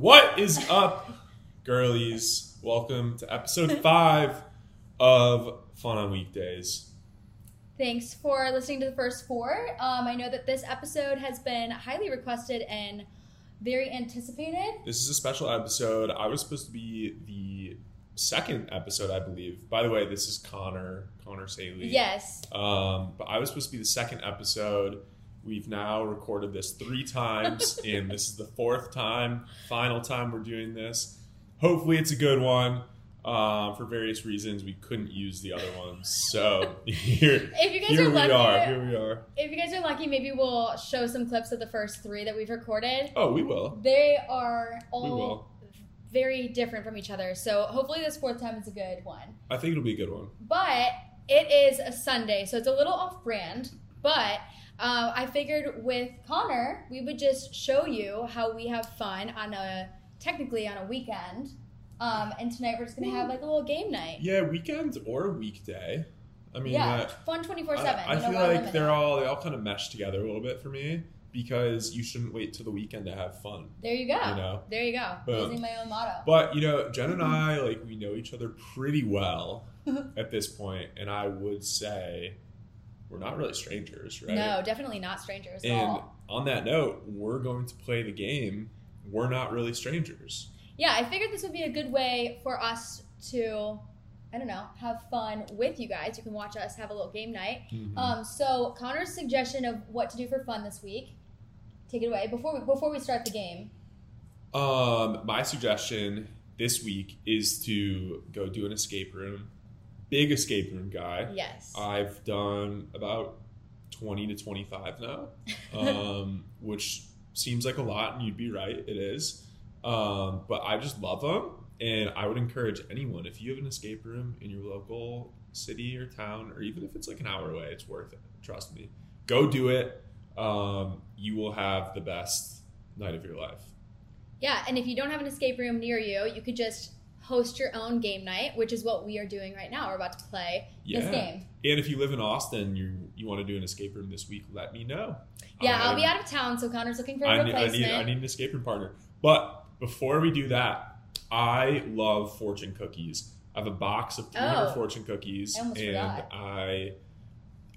What is up, girlies? Welcome to episode five of Fun on Weekdays. Thanks for listening to the first four. Um, I know that this episode has been highly requested and very anticipated. This is a special episode. I was supposed to be the second episode, I believe. By the way, this is Connor, Connor Saeli. Yes. Um, but I was supposed to be the second episode. We've now recorded this three times, and this is the fourth time, final time we're doing this. Hopefully, it's a good one. Um, for various reasons, we couldn't use the other ones, so here, If you guys here are we lucky, are. Here we are. if you guys are lucky, maybe we'll show some clips of the first three that we've recorded. Oh, we will. They are all very different from each other. So hopefully this fourth time is a good one. I think it'll be a good one. But it is a Sunday, so it's a little off brand. But uh, I figured with Connor, we would just show you how we have fun on a technically on a weekend. Um, and tonight we're just gonna have like a little game night. Yeah, weekend or weekday. I mean, yeah, uh, fun twenty four I, seven. I feel like they're all they all kind of mesh together a little bit for me because you shouldn't wait till the weekend to have fun. There you go. You know. There you go. Boom. Using my own motto. But you know, Jen and I like we know each other pretty well at this point, and I would say we're not really strangers, right? No, definitely not strangers And on that note, we're going to play the game. We're not really strangers. Yeah, I figured this would be a good way for us to, I don't know, have fun with you guys. You can watch us have a little game night. Mm-hmm. Um, so Connor's suggestion of what to do for fun this week. Take it away before we before we start the game. Um, my suggestion this week is to go do an escape room. Big escape room guy. Yes. I've done about 20 to 25 now, um, which seems like a lot, and you'd be right, it is. Um, but I just love them, and I would encourage anyone if you have an escape room in your local city or town, or even if it's like an hour away, it's worth it. Trust me. Go do it. Um, you will have the best night of your life. yeah, and if you don't have an escape room near you, you could just host your own game night, which is what we are doing right now. We're about to play Yeah. this game. And if you live in Austin, you you want to do an escape room this week, let me know. Yeah, I'll be out of town, so Connor's looking for a I need, I replacement. need I need an escape room partner. But before we do that, I love fortune cookies. I have a box of 300 Oh. fortune cookies, I and forgot. I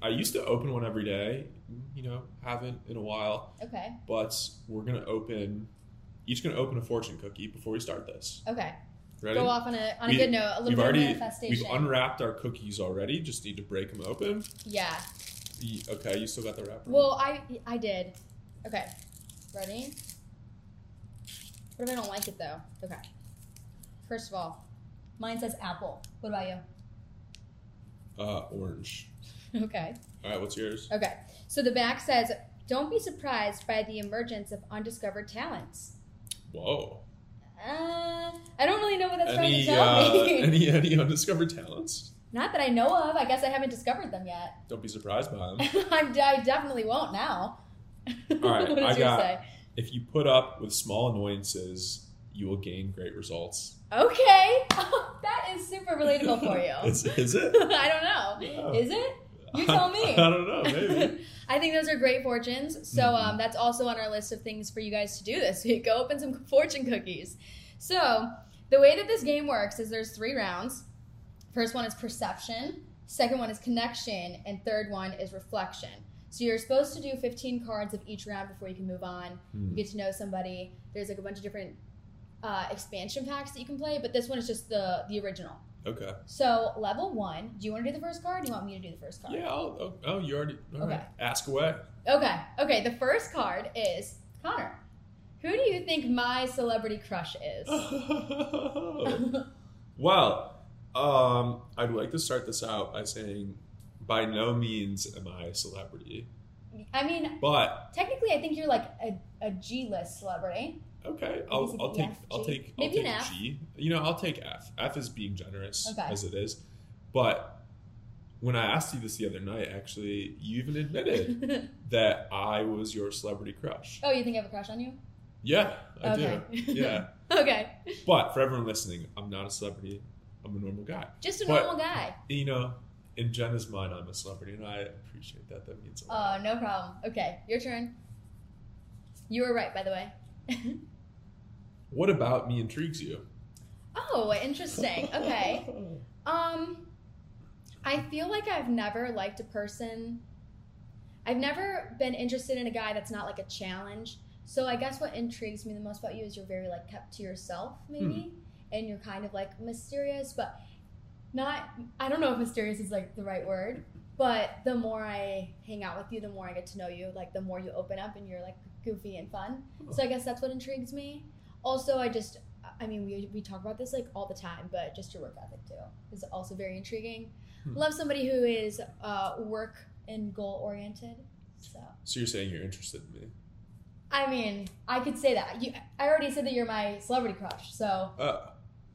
I used to open one every day. You know, haven't in a while, okay. but we're gonna open. Each gonna open a fortune cookie before we start this. Okay. Ready? Go off on a on a good note. A little bit already of manifestation. we've unwrapped our cookies already. Just need to break them open. yeah. Okay, you still got the wrapper. Well, I I did. Okay. Ready? What if I don't like it though? Okay. First of all, mine says apple. What about you? uh, orange. Okay. All right, what's yours? Okay. So the back says, "Don't be surprised by the emergence of undiscovered talents." Whoa. Uh, I don't really know what that's trying to tell uh, me. any any undiscovered talents? Not that I know of. I guess I haven't discovered them yet. Don't be surprised by them. I'm, I definitely won't now. All right, what does I got- say? If you put up with small annoyances, you will gain great results. Okay, that is super relatable for you. Is, is it? I don't know. Oh. Is it? You tell me. I, don't know. Maybe. I think those are great fortunes. So Mhm. um, that's also on our list of things for you guys to do this week. Go open some fortune cookies. So the way that this game works is there's three rounds. First one is perception. Second one is connection, and third one is reflection. So you're supposed to do 15 cards of each round before you can move on. Hmm. You get to know somebody. There's like a bunch of different uh, expansion packs that you can play, but this one is just the the original. Okay. So level one. Do you want to do the first card? Do you want me to do the first card? Yeah. I'll, oh, oh, you already. all right. Okay. Ask away. Okay. Okay. The first card is Connor. Who do you think my celebrity crush is? well, um, I'd like to start this out by saying, by no means am I a celebrity, I mean, but technically, I think you're like a, a G list celebrity. Okay, I'll, I'll take I'll G? take I'll take an F? G. You know, I'll take F. F is being generous Okay. as it is. But when I asked you this the other night, actually, you even admitted that I was your celebrity crush. oh, you think I have a crush on you? Yeah, I okay. do. Yeah, okay. but for everyone listening, I'm not a celebrity. I'm a normal guy. Just a But- normal guy. You know, in Jenna's mind, I'm a celebrity, and I appreciate that. That means a lot. Oh, no problem. Okay, your turn. You were right, by the way. What about me intrigues you? Oh, interesting. Okay. Um, I feel like I've never liked a person. I've never been interested in a guy that's not like a challenge. So I guess what intrigues me the most about you is you're very like kept to yourself, maybe, and you're kind of like mysterious, but not. I don't know if mysterious is like the right word, but the more I hang out with you, the more I get to know you. Like the more you open up and you're like goofy and fun. So I guess that's what intrigues me. Also, I just. I mean, we, we talk about this like all the time, but just your work ethic too is also very intriguing. Hmm. Love somebody who is uh, work and goal oriented. So, So you're saying you're interested in me? I mean, I could say that. You, I already said that you're my celebrity crush. So, Uh,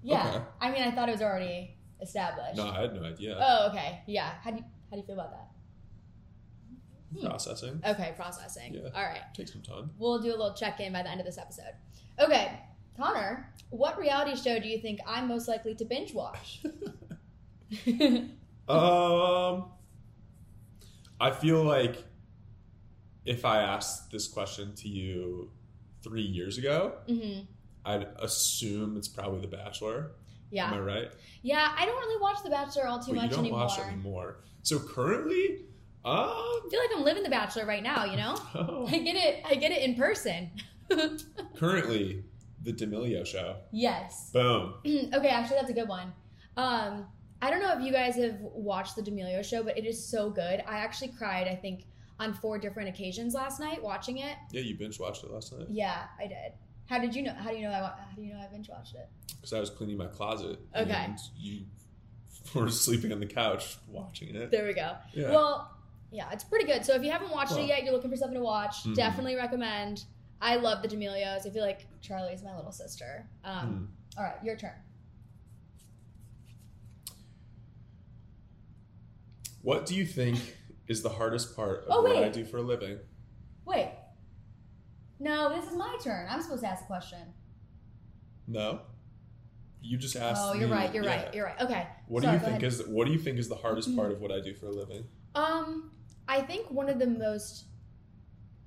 yeah. Okay. I mean, I thought it was already established. no, I had no idea. Oh, okay. Yeah. How do you how do you feel about that? Hmm. Processing Okay, processing. Yeah. All right. take some time. We'll do a little check in by the end of this episode. Okay, Connor, what reality show do you think I'm most likely to binge watch? Um, I feel like if I asked this question to you three years ago, hmm I'd assume it's probably The Bachelor. Yeah. Am I right? Yeah, I don't really watch The Bachelor all too much you don't anymore. watch anymore. So currently, um, I feel like I'm living The Bachelor right now, you know? I get it. I get it in person. currently, the D'Amelio Show. yes. Boom. okay, actually, that's a good one. Um, I don't know if you guys have watched the D'Amelio show, but it is so good. I actually cried, I think, on four different occasions last night watching it. Yeah, you binge watched it last night Yeah, I did. How did you know? How do you know? I how do you know I binge watched it? because I was cleaning my closet. Okay. And you were sleeping on the couch watching it. There we go. Yeah. Well, yeah, it's pretty good. So if you haven't watched Well. it yet, you're looking for something to watch. Mhm. Definitely recommend. I love the D'Amelios. I feel like Charlie is my little sister. Um, Hmm. All right, your turn. What do you think is the hardest part of Oh, what. I do for a living? Wait. No, this is my turn. I'm supposed to ask a question. No. You just asked. oh, you're me- right. You're yeah. right. You're right. Okay. What Sorry, do go you think ahead. is What do you think is the hardest part of what I do for a living? Um, I think one of the most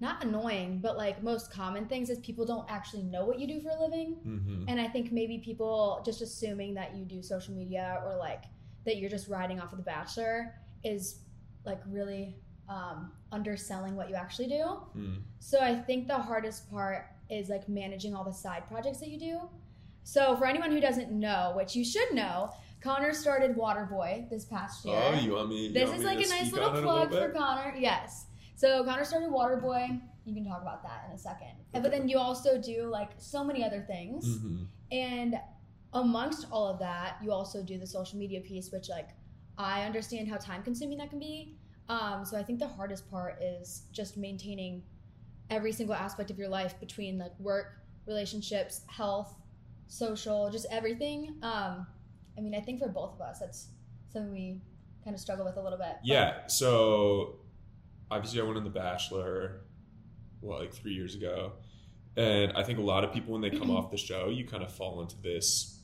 not annoying, but like most common things is people don't actually know what you do for a living. Mm-hmm. And I think maybe people just assuming that you do social media or like that you're just riding off of The Bachelor is like really um, underselling what you actually do. Mm. So I think the hardest part is like managing all the side projects that you do. So for anyone who doesn't know, which you should know, Connor started Waterboy this past year. Oh, you want me? you This want is me like a nice little on it a plug for? Connor. Yes. So Connor started Waterboy. You can talk about that in a second. But then you also do like so many other things. Mhm. And amongst all of that, you also do the social media piece, which like I understand how time consuming that can be. Um, so I think the hardest part is just maintaining every single aspect of your life between like work, relationships, health, social, just everything. Um, I mean, I think for both of us, that's something we kind of struggle with a little bit. Yeah. So obviously, I went on The Bachelor, what, like three years ago, and I think a lot of people when they come off the show, you kind of fall into this,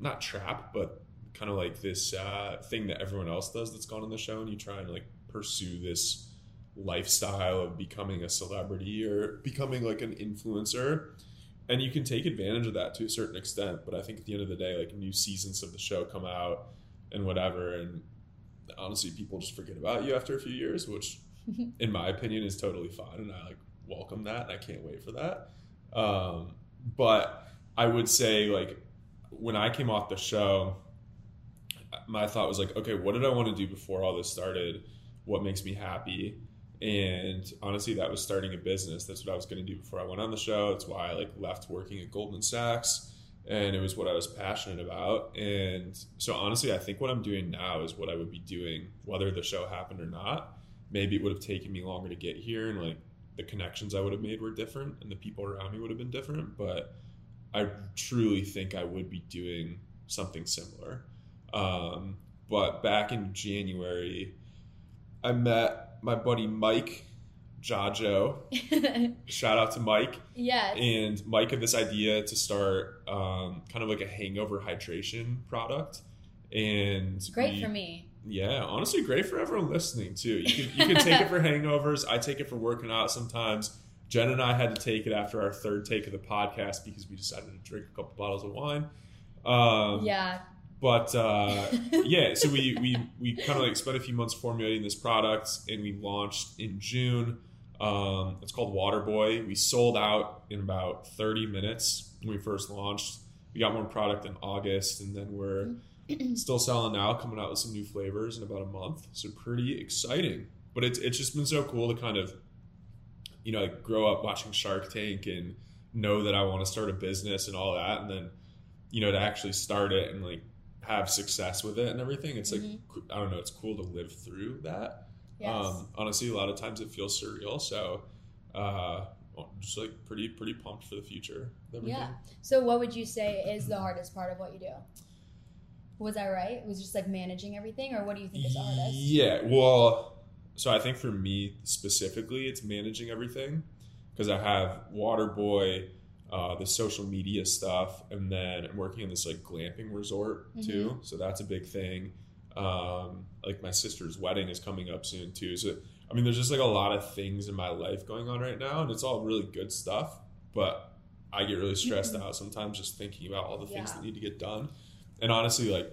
not trap, but kind of like this uh, thing that everyone else does that's gone on the show, and you try and like pursue this lifestyle of becoming a celebrity or becoming like an influencer. And you can take advantage of that to a certain extent, but I think at the end of the day, like new seasons of the show come out and whatever, and honestly, people just forget about you after a few years, which, in my opinion, is totally fine, and I like welcome that. And I can't wait for that. Um, but I would say, like, when I came off the show, my thought was like, okay, what did I want to do before all this started? What makes me happy? And honestly, that was starting a business. That's what I was going to do before I went on the show. It's why I like left working at Goldman Sachs, and it was what I was passionate about. And so, honestly, I think what I'm doing now is what I would be doing whether the show happened or not. Maybe it would have taken me longer to get here, and like the connections I would have made were different, and the people around me would have been different. But I truly think I would be doing something similar. Um, but back in January, I met my buddy Mike Jajo. Shout out to Mike. yes. And Mike had this idea to start um, kind of like a hangover hydration product. And Great we- for me. yeah, honestly, great for everyone listening too. You can you can take it for hangovers. I take it for working out sometimes. Jen and I had to take it after our third take of the podcast because we decided to drink a couple bottles of wine. Um, yeah. But uh, yeah, so we we we kind of like spent a few months formulating this product, and we launched in June. Um, it's called Waterboy. We sold out in about 30 minutes when we first launched. We got more product in August, and then we're still selling now, coming out with some new flavors in about a month. So pretty exciting. But it's it's just been so cool to kind of, you know, like grow up watching Shark Tank and know that I want to start a business and all that, and then, you know, to actually start it and like have success with it and everything. It's like Mhm. I don't know, it's cool to live through that. Yes. Um, honestly, a lot of times it feels surreal. So, uh, just like pretty pretty pumped for the future. Yeah. so, what would you say is the hardest part of what you do? Was I right? It was just like managing everything, or what do you think is the hardest? Yeah, well, so I think for me specifically, it's managing everything because I have Waterboy, uh, the social media stuff, and then I'm working in this like glamping resort too. Mm-hmm. So that's a big thing. Um, like my sister's wedding is coming up soon too. So I mean, there's just like a lot of things in my life going on right now, and it's all really good stuff. But I get really stressed out sometimes just thinking about all the things Yeah. that need to get done. And honestly, like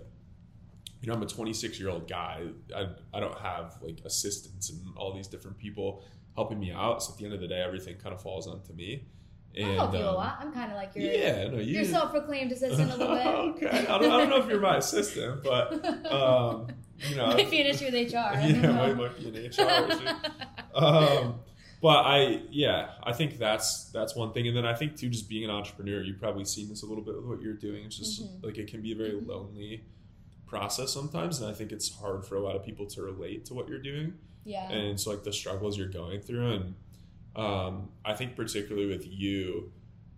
you know, I'm a 26 year old guy. I, I don't have like assistants and all these different people helping me out. So at the end of the day, everything kind of falls onto me. I help you a um, lot. I'm kind of like your Yeah, no, you. your self-proclaimed assistant a little bit. okay, I don't, I don't know if you're my assistant, but um, you know, might be an issue with HR. I yeah, might, might be an HR issue. Um, but I, yeah, I think that's that's one thing, and then I think too, just being an entrepreneur, you've probably seen this a little bit with what you're doing. It's just Mhm. like it can be a very lonely process sometimes, and I think it's hard for a lot of people to relate to what you're doing yeah. and it's like the struggles you're going through and um, i think particularly with you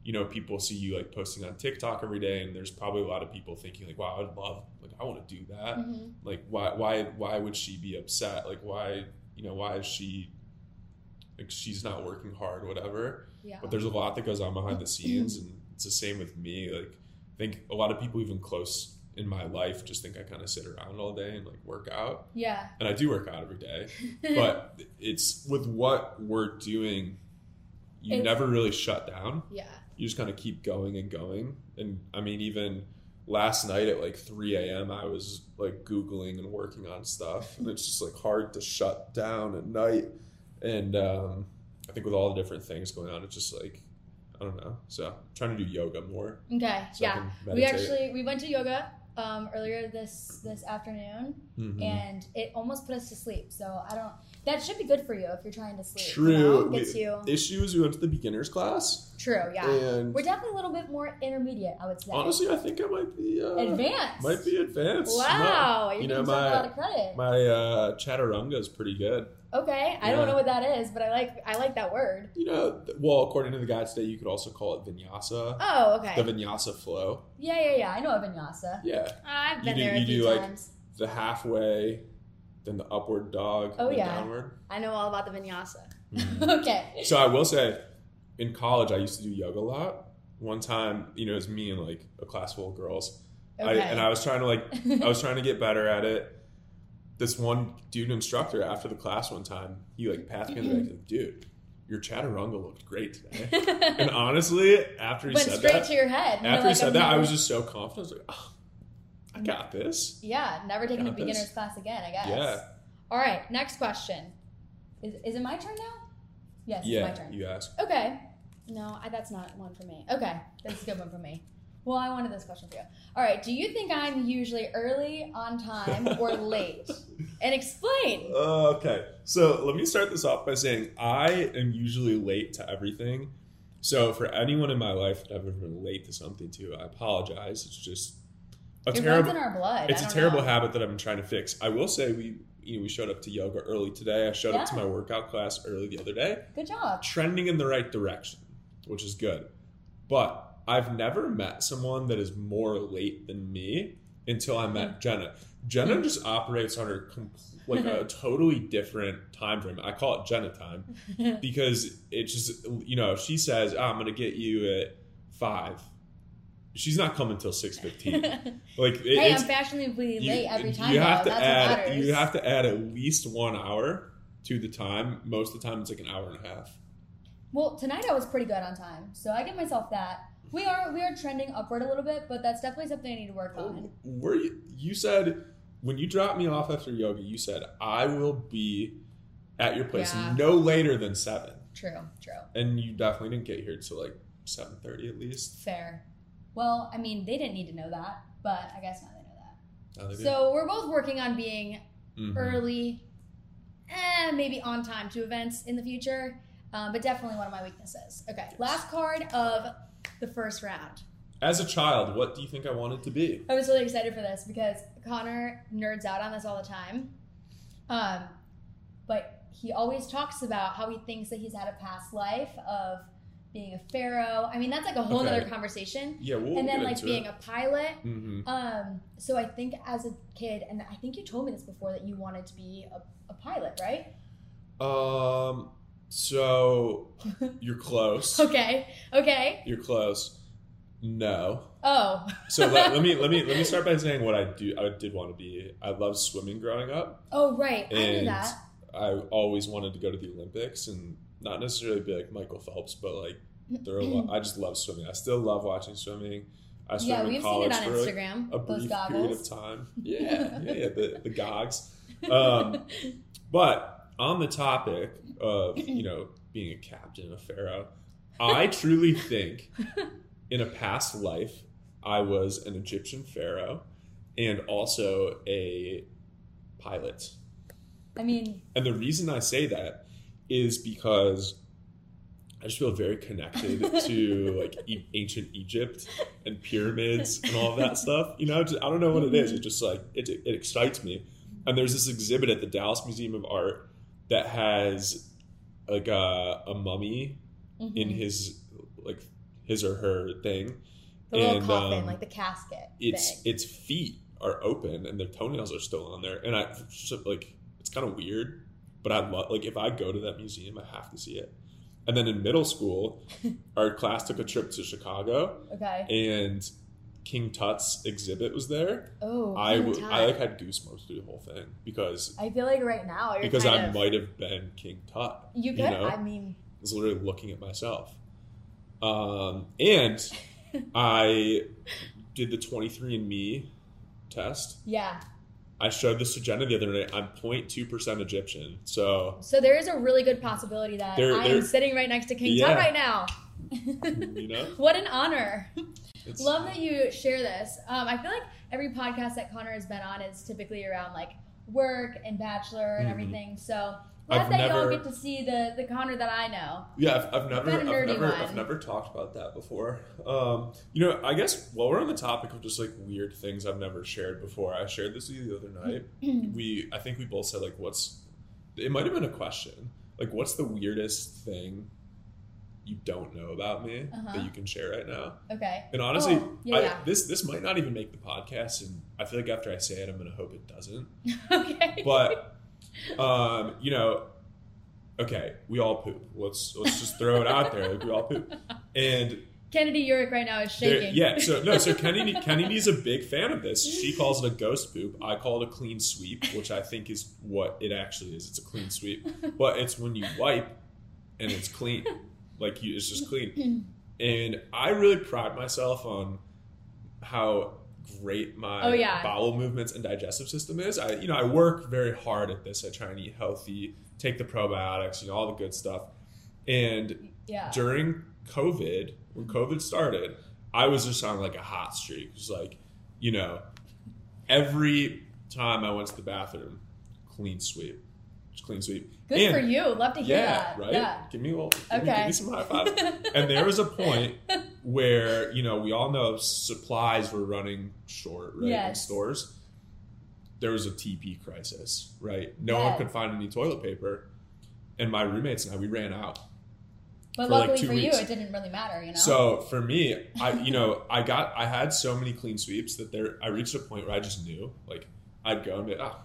you know people see you like posting on tiktok every day and there's probably a lot of people thinking like wow i'd love like i want to do that Mhm. like why why why would she be upset like why you know why is she like she's not working hard whatever Yeah. but there's a lot that goes on behind the scenes and it's the same with me like i think a lot of people even close in my life just think i kind of sit around all day and like work out Yeah. and i do work out every day but it's with what we're doing you It's- never really shut down yeah. you just kind of keep going and going and i mean even last night at like 3 a.m i was like googling and working on stuff and it's just like hard to shut down at night and um, i think with all the different things going on it's just like i don't know so I'm trying to do yoga more Okay. so yeah. We actually we went to yoga um, earlier this this afternoon, Mhm. and it almost put us to sleep. So I don't. That should be good for you if you're trying to sleep. you True. know? Gets We- you. issue is we went to the beginners class True. Yeah. and We're definitely a little bit more intermediate. I would say. honestly i think i might be uh, advanced. might be advanced Wow. You know giving my a lot of credit. my uh chaturanga is pretty good okay. I Yeah. don't know what that is, but I like I like that word. You know, well, according to the guide today, you could also call it vinyasa. Oh, okay. The vinyasa flow. yeah, yeah, yeah. I know a vinyasa. Yeah. I've You been do- there a you few do, like- The halfway, then the upward dog, Oh, yeah. downward. I know all about the vinyasa. Mhm. okay. so I will say, in college, I used to do yoga a lot. One time, you know, it was me and like a class full of girls. I, and I was trying to like, I was trying to get better at it. This one dude instructor after the class one time, he like pats me on the back, like, dude, your chaturanga looked great today. and honestly, after he went said straight that, to your head. and After he said I've that, I was just so confident. I was like, oh, I got this. yeah, never taking a Got this. beginner's class again. I guess. Yeah. All right, next question. Is, is it my turn now? Yes, yeah, it's my turn. you ask. Okay. No, I, that's not one for me. Okay, that's a good one for me. Well, I wanted this question for you. All right, do you think I'm usually early, on time, or late? And explain. Uh, okay, so let me start this off by saying I am usually late to everything. So for anyone in my life that I've ever been late to something to, I apologize. It's just a It runs in our blood. It's a terrible know. habit that I've been trying to fix. I will say we, you know, we showed up to yoga early today. I showed up to my workout class early the other day. Good job. trending in the right direction, which is good. But I've never met someone that is more late than me until I met Jenna. Jenna Hmm. just operates on her like a totally different time frame. I call it Jenna time because it's just you know she says oh, I'm going to get you at five. She's not coming till six fifteen. Like it, hey, I'm fashionably you- late every time. You though. have to That's add. You have to add at least one hour to the time. Most of the time, it's like an hour and a half. Well, tonight I was pretty good on time, so I give myself that. We are we are trending upward a little bit, but that's definitely something I need to work oh, on. Were you? You said when you dropped me off after yoga, you said I will be at your place Yeah. no later than seven, True, true, and you definitely didn't get here till like seven thirty at least. fair. Well, I mean, they didn't need to know that, but I guess now they know that. Oh, they? So we're both working on being Mhm. early, eh, maybe on time to events in the future, um, but definitely one of my weaknesses. Okay, last card of the first round. As a child, what do you think I wanted to be? I was really excited for this because Connor nerds out on this all the time. Um, but he always talks about how he thinks that he's had a past life of being a pharaoh. I mean, that's like a whole Okay. other conversation. Yeah, we'll and then like being it. a pilot. Mhm. Um, so I think as a kid, and I think you told me this before that you wanted to be a, a pilot, right? Um. So you're close. Okay. Okay. You're close. No. Oh. So let, let me let me let me start by saying what I do. I did want to be. I loved swimming growing up. Oh right. I knew that. I always wanted to go to the Olympics and not necessarily be like Michael Phelps, but like there are a lot. I just love swimming. I still love watching swimming. I swam Yeah, in we've seen college it on for like Instagram. a brief period of time. Yeah, yeah, yeah. The the gogs. Um, but on the topic of you know being a captain, a pharaoh, I truly think in a past life I was an Egyptian pharaoh and also a pilot. I mean, And the reason I say that is because I just feel very connected to like e- ancient Egypt and pyramids and all of that stuff. You know, just, I don't know what it is. It just like it, it excites me. And there's this exhibit at the Dallas Museum of Art that has like a, a mummy mhm. in his like his or her thing. the little coffin, um, like the casket. Its thing. its feet are open and their toenails are still on there, and I like it's kind of weird. But I love like if I go to that museum, I have to see it. And then in middle school, our class took a trip to Chicago, okay. and King Tut's exhibit was there. Oh, I King w-. I like had goosebumps through the whole thing because I feel like right now you're because I of, might have been King Tut. You you could. know? I mean, I was literally looking at myself. Um, and I did the 23andMe test. yeah. I showed this to Jenna the other night. I'm 0.2% Egyptian. So, So there is a really good possibility that There- I there- am sitting right next to King Yeah. Tut right now. you know? what an honor. It's, Love that you share this. Um, I feel like every podcast that Connor has been on is typically around like work and bachelor and Mhm. everything. So I've that you all never- get to see the the Connor that I know. yeah, I've, I've never, I've never, one. I've never talked about that before. Um, you know, I guess while we're on the topic of just like weird things I've never shared before, I shared this with you the other night. we I think we both said like what's it might have been a question like what's the weirdest thing you don't know about me Uh-huh. that you can share right now Okay. and honestly Oh, yeah, I, yeah. this this might not even make the podcast and I feel like after I say it I'm gonna hope it doesn't okay. but um you know okay we all poop let's let's just throw it out there like we all poop and Kennedy Urick right now is shaking. yeah, so no, so Kennedy Kennedy's a big fan of this. She calls it a ghost poop. I call it a clean sweep, which I think is what it actually is. It's a clean sweep, but it's when you wipe and it's clean, like you, it's just clean. And I really pride myself on how great my Oh, yeah. bowel movements and digestive system is. I, you know, I work very hard at this. I try and eat healthy, take the probiotics, you know, all the good stuff. And yeah. during COVID, when COVID started, I was just on like a hot streak. It was like, you know, every time I went to the bathroom, clean sweep, just clean sweep. Good And- for you. Love to hear Yeah, that. right. Yeah. Give me a little, give, me, Okay. give me some high five. and there was a point where you know we all know supplies were running short, right, in stores. There was a TP crisis, right? No one could find any toilet paper, and my roommates and I we ran out. But for, like, luckily two for you, it didn't really matter. You know. So for me, I you know I got I had so many clean sweeps that there I reached a point where I just knew like I'd go and be ah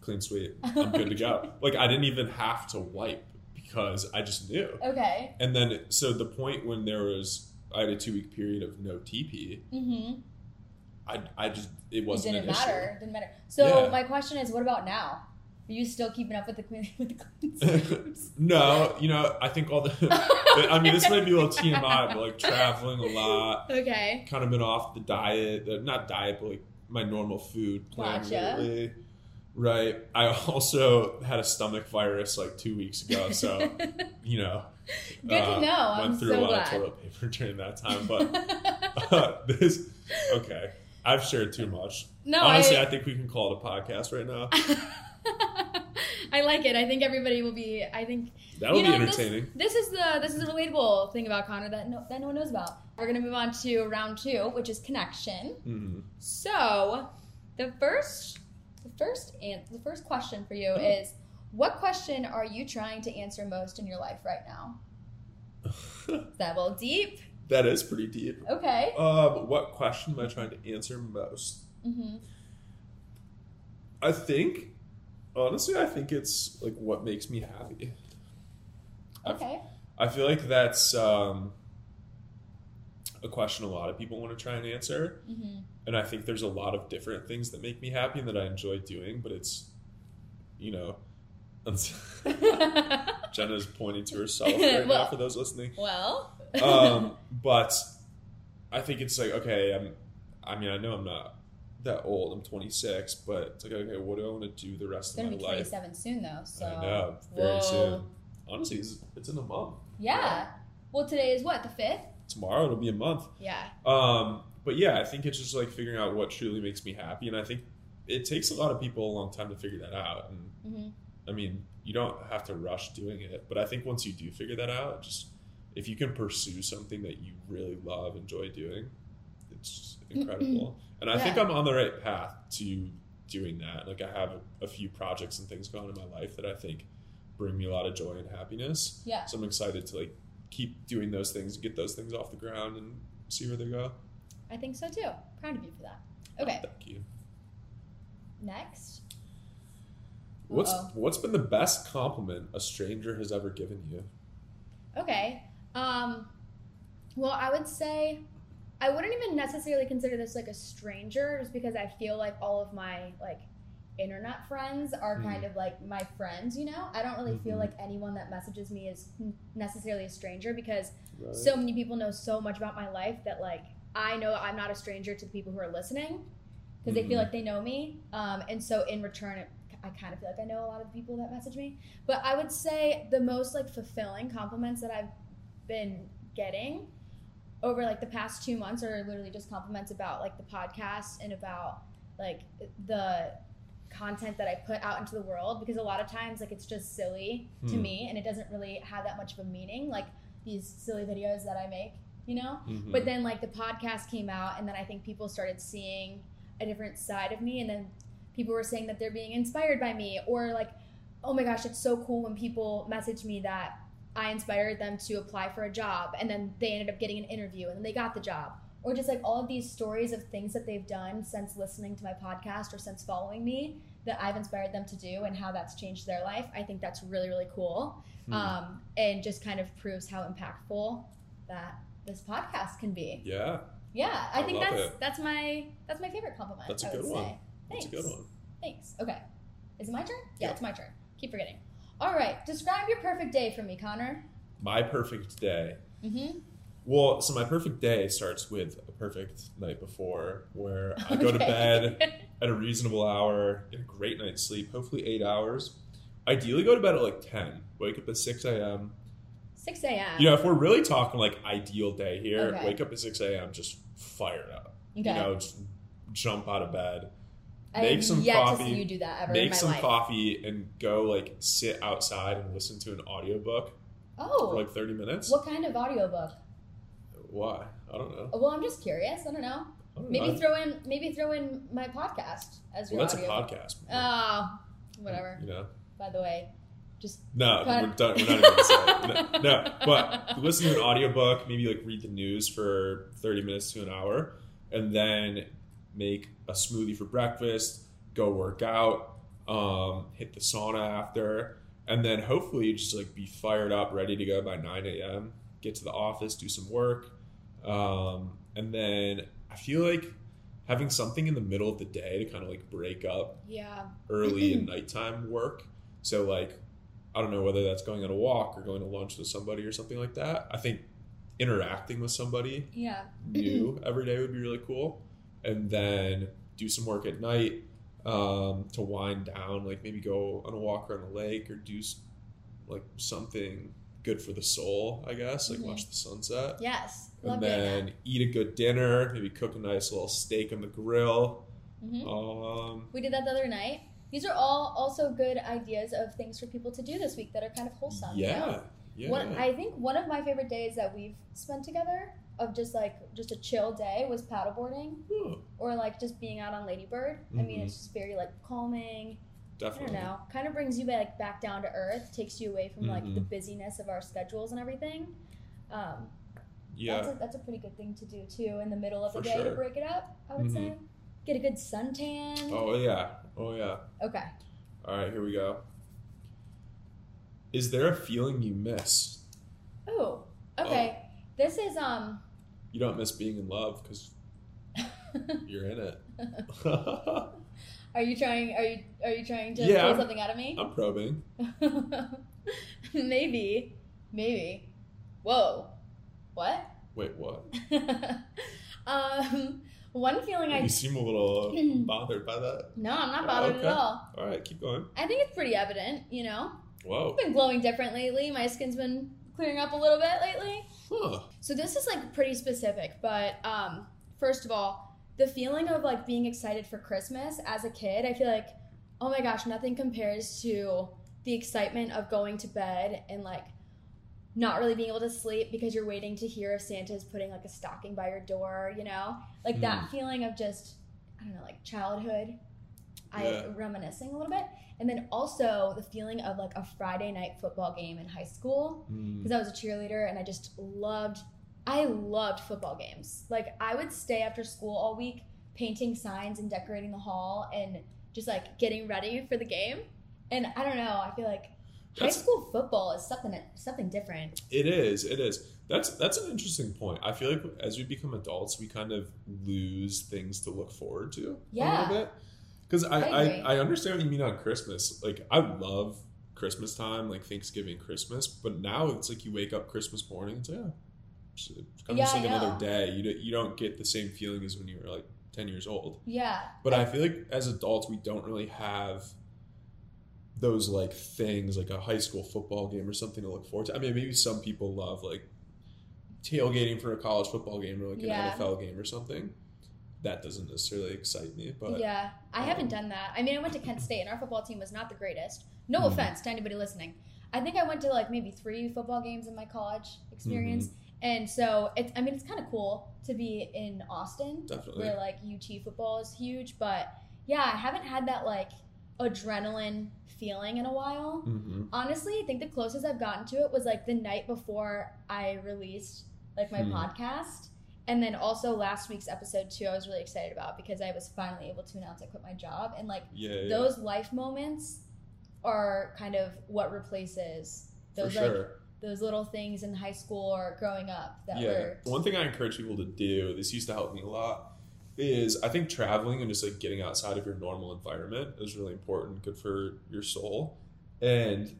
clean sweep I'm good to go like I didn't even have to wipe because I just knew okay. and then so the point when there was I had a two week period of no TP Mm-hmm. I I just it wasn't It didn't matter. Didn't matter. So Yeah. my question is, what about now? Are you still keeping up with the Queen with the Queen's no, you know, I think all the. I mean, this might be a little TMI, but like traveling a lot, Okay. kind of been off the diet, not diet, but like my normal food plan Gotcha. lately. Right. I also had a stomach virus like two weeks ago, so you know. Good to know. Went I'm through so a lot glad. of toilet paper during that time, but this. Okay, I've shared too much. no, Honestly, I, I think we can call it a podcast right now. I like it. I think everybody will be. I think You be know, this- entertaining. This is the this is a relatable thing about Connor that no, that no one knows about. We're gonna move on to round two, which is connection. Mhm. So, the first the first and the first question for you is, what question are you trying to answer most in your life right now? Is that little deep? that is pretty deep. Okay. Um, what question am I trying to answer most? hmm I think, honestly, I think it's like what makes me happy. Okay. I feel like that's um, a question a lot of people want to try and answer. hmm And I think there's a lot of different things that make me happy and that I enjoy doing, but it's, you know, Jenna's pointing to herself right now for those listening. well. Um, but I think it's like, okay, I'm, I mean, I know I'm not that old. I'm 26, but it's like, okay, what do I want to do the rest It's of my life? 27 soon though. So. I know, very Whoa. soon. Honestly, it's, it's in a month. Yeah. Well, today is what the fifth. Tomorrow it'll be a month. Yeah. Um, but yeah, I think it's just like figuring out what truly makes me happy, and I think it takes a lot of people a long time to figure that out. And hmm I mean, you don't have to rush doing it, but I think once you do figure that out, just if you can pursue something that you really love, enjoy doing, it's incredible. and I think I'm on the right path to doing that. Like I have a, a few projects and things going on in my life that I think bring me a lot of joy and happiness. Yeah. So I'm excited to like keep doing those things, get those things off the ground, and see where they go. I think so too. Proud of you for that. Okay. Thank you. Next. What's Uh-oh. what's been the best compliment a stranger has ever given you? Okay. Um, well, I would say I wouldn't even necessarily consider this like a stranger, just because I feel like all of my like internet friends are Mhm. kind of like my friends. You know, I don't really feel Mhm. like anyone that messages me is necessarily a stranger because Right? so many people know so much about my life that like I know I'm not a stranger to the people who are listening because they feel Mhm. like they know me. Um, and so in return, it, I kind of feel like I know a lot of people that message me. But I would say the most like fulfilling compliments that I've been getting over like the past two months are literally just compliments about like the podcast and about like the content that I put out into the world because a lot of times like it's just silly to Hmm. me and it doesn't really have that much of a meaning like these silly videos that I make, you know? Mhm. But then like the podcast came out, and then I think people started seeing a different side of me, and then people were saying that they're being inspired by me, or like, oh my gosh, it's so cool when people message me that I inspired them to apply for a job, and then they ended up getting an interview, and then they got the job, or just like all of these stories of things that they've done since listening to my podcast or since following me that I've inspired them to do, and how that's changed their life. I think that's really really cool Hmm. um, and just kind of proves how impactful that this podcast can be. yeah, Yeah, I, I think that's it. that's my that's my favorite compliment. That's a I would good one. say. That's Thanks. a good one. Thanks. Okay, is it my turn? Yeah, Yeah. it's my turn. Keep forgetting. All right, describe your perfect day for me, Connor. My perfect day. Mm-hmm. Well, so my perfect day starts with a perfect night before, where I go to bed at a reasonable hour, get a great night's sleep, hopefully eight hours. Ideally, go to bed at like ten. Wake up at six a.m. Six a.m. You know, if we're really talking like ideal day here, Okay. wake up at six a.m. Just fired up. okay. You know, just jump out of bed, make some coffee, see you do that ever make some life. coffee, and go like sit outside and listen to an audiobook Oh, for like thirty minutes. what kind of audiobook? Why? I don't know. Well, I'm just curious. I don't know. I don't Maybe know. throw in maybe throw in my podcast as your well, that's a podcast. Oh, whatever. You know. By the way, just No, Cut. we're done. We're not even it. No, no, but listen to an audiobook, maybe like read the news for 30 minutes to an hour, and then make a smoothie for breakfast, go work out, um, hit the sauna after, and then hopefully just like be fired up, ready to go by 9 a.m., get to the office, do some work. Um, and then I feel like having something in the middle of the day to kind of like break up Yeah. early and nighttime work. So like I don't know whether that's going on a walk or going to lunch with somebody or something like that. I think interacting with somebody Yeah. new every day would be really cool. And then do some work at night um, to wind down, like maybe go on a walk around the lake or do like something good for the soul, I guess, like Mhm. watch the sunset. Yes. Love and then eat a good dinner, maybe cook a nice little steak on the grill. Mhm. Um, We did that the other night. These are all also good ideas of things for people to do this week that are kind of wholesome. you know? yeah, yeah. One, I think one of my favorite days that we've spent together of just like just a chill day was paddleboarding Oh, or like just being out on Ladybird. I mean, it's just very like calming. Definitely. I don't know, kind of brings you like back down to earth, takes you away from like the Mhm. busyness of our schedules and everything. Um, Yeah, that's a, that's a pretty good thing to do too in the middle of the For day to break it up. I would Mhm. say get a good suntan. Oh yeah. Oh yeah. Okay. All right, here we go. Is there a feeling you miss? Oh, okay. This is um. You don't miss being in love because you're in it. Are you trying? Are you are you trying to Yeah, pull something out of me? I'm probing. maybe, maybe. Whoa, what? Wait, what? um, one feeling I You seem a little bothered by that. no, I'm not bothered Okay. at all. All right, keep going. I think it's pretty evident. You know, Whoa. I've been glowing different lately. My skin's been clearing up a little bit lately. Huh. So this is like pretty specific, but um, first of all, the feeling of like being excited for Christmas as a kid, I feel like, oh my gosh, nothing compares to the excitement of going to bed and like not really being able to sleep because you're waiting to hear if Santa's putting like a stocking by your door, you know? Like that feeling of just, I don't know, like childhood. I Yeah. reminiscing a little bit. And then also the feeling of like a Friday night football game in high school Mm. because I was a cheerleader and I just loved I loved football games. Like I would stay after school all week painting signs and decorating the hall and just like getting ready for the game. And I don't know, I feel like high school football is something something different. It is. It is. That's that's an interesting point. I feel like as we become adults, we kind of lose things to look forward to Yeah. a little bit. Because I, I I. I, understand what you mean on Christmas. Like I love Christmas time, like Thanksgiving, Christmas. But now it's like you wake up Christmas morning. It's like, ah, yeah, it's kind of just like another day. You don't, you don't get the same feeling as when you were like ten years old. Yeah. But I feel like as adults, we don't really have those like things like a high school football game or something to look forward to. I mean, maybe some people love like tailgating for a college football game or like Yeah. an NFL game or something. That doesn't necessarily excite me, but yeah, I um, haven't done that. I mean, I went to Kent State, and our football team was not the greatest. No Mhm. offense to anybody listening. I think I went to like maybe three football games in my college experience, Mm-hmm. and so it's. I mean, it's kind of cool to be in Austin, definitely. where like UT football is huge. But yeah, I haven't had that like adrenaline feeling in a while. hmm Honestly, I think the closest I've gotten to it was like the night before I released like my Hmm. podcast. And then also last week's episode too, I was really excited about because I was finally able to announce I quit my job. And like Yeah, yeah, those life moments are kind of what replaces those like those little things in high school or growing up that yeah. were One thing I encourage people to do, this used to help me a lot, is I think traveling and just like getting outside of your normal environment is really important, good for your soul. And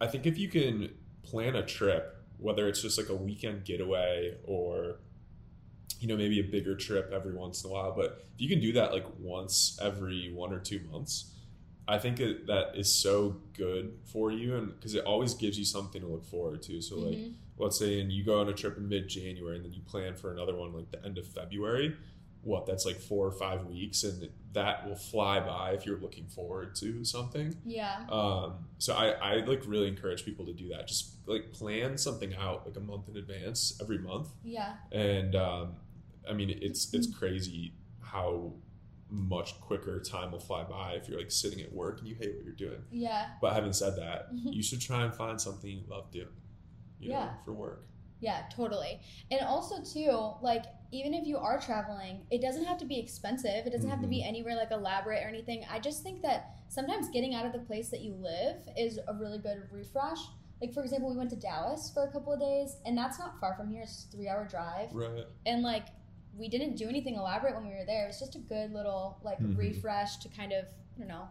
I think if you can plan a trip, whether it's just like a weekend getaway or you know maybe a bigger trip every once in a while, but if you can do that like once every one or two months, I think it, that is so good for you, and because it always gives you something to look forward to. So like Mhm. let's say and you go on a trip in mid-january and then you plan for another one like the end of february what that's like four or five weeks and that will fly by if you're looking forward to something yeah. um, so I, I like really encourage people to do that just like plan something out like a month in advance every month Yeah. and um, i mean it's it's crazy how much quicker time will fly by if you're like sitting at work and you hate what you're doing Yeah. but having said that you should try and find something you love doing you know Yeah. for work Yeah, totally. And also too, like even if you are traveling, it doesn't have to be expensive. It doesn't have to be anywhere like elaborate or anything. I just think that sometimes getting out of the place that you live is a really good refresh. Like for example, we went to Dallas for a couple of days, and that's not far from here. It's a three-hour drive, right and like we didn't do anything elaborate when we were there. It was just a good little like Mhm. refresh to kind of I don't know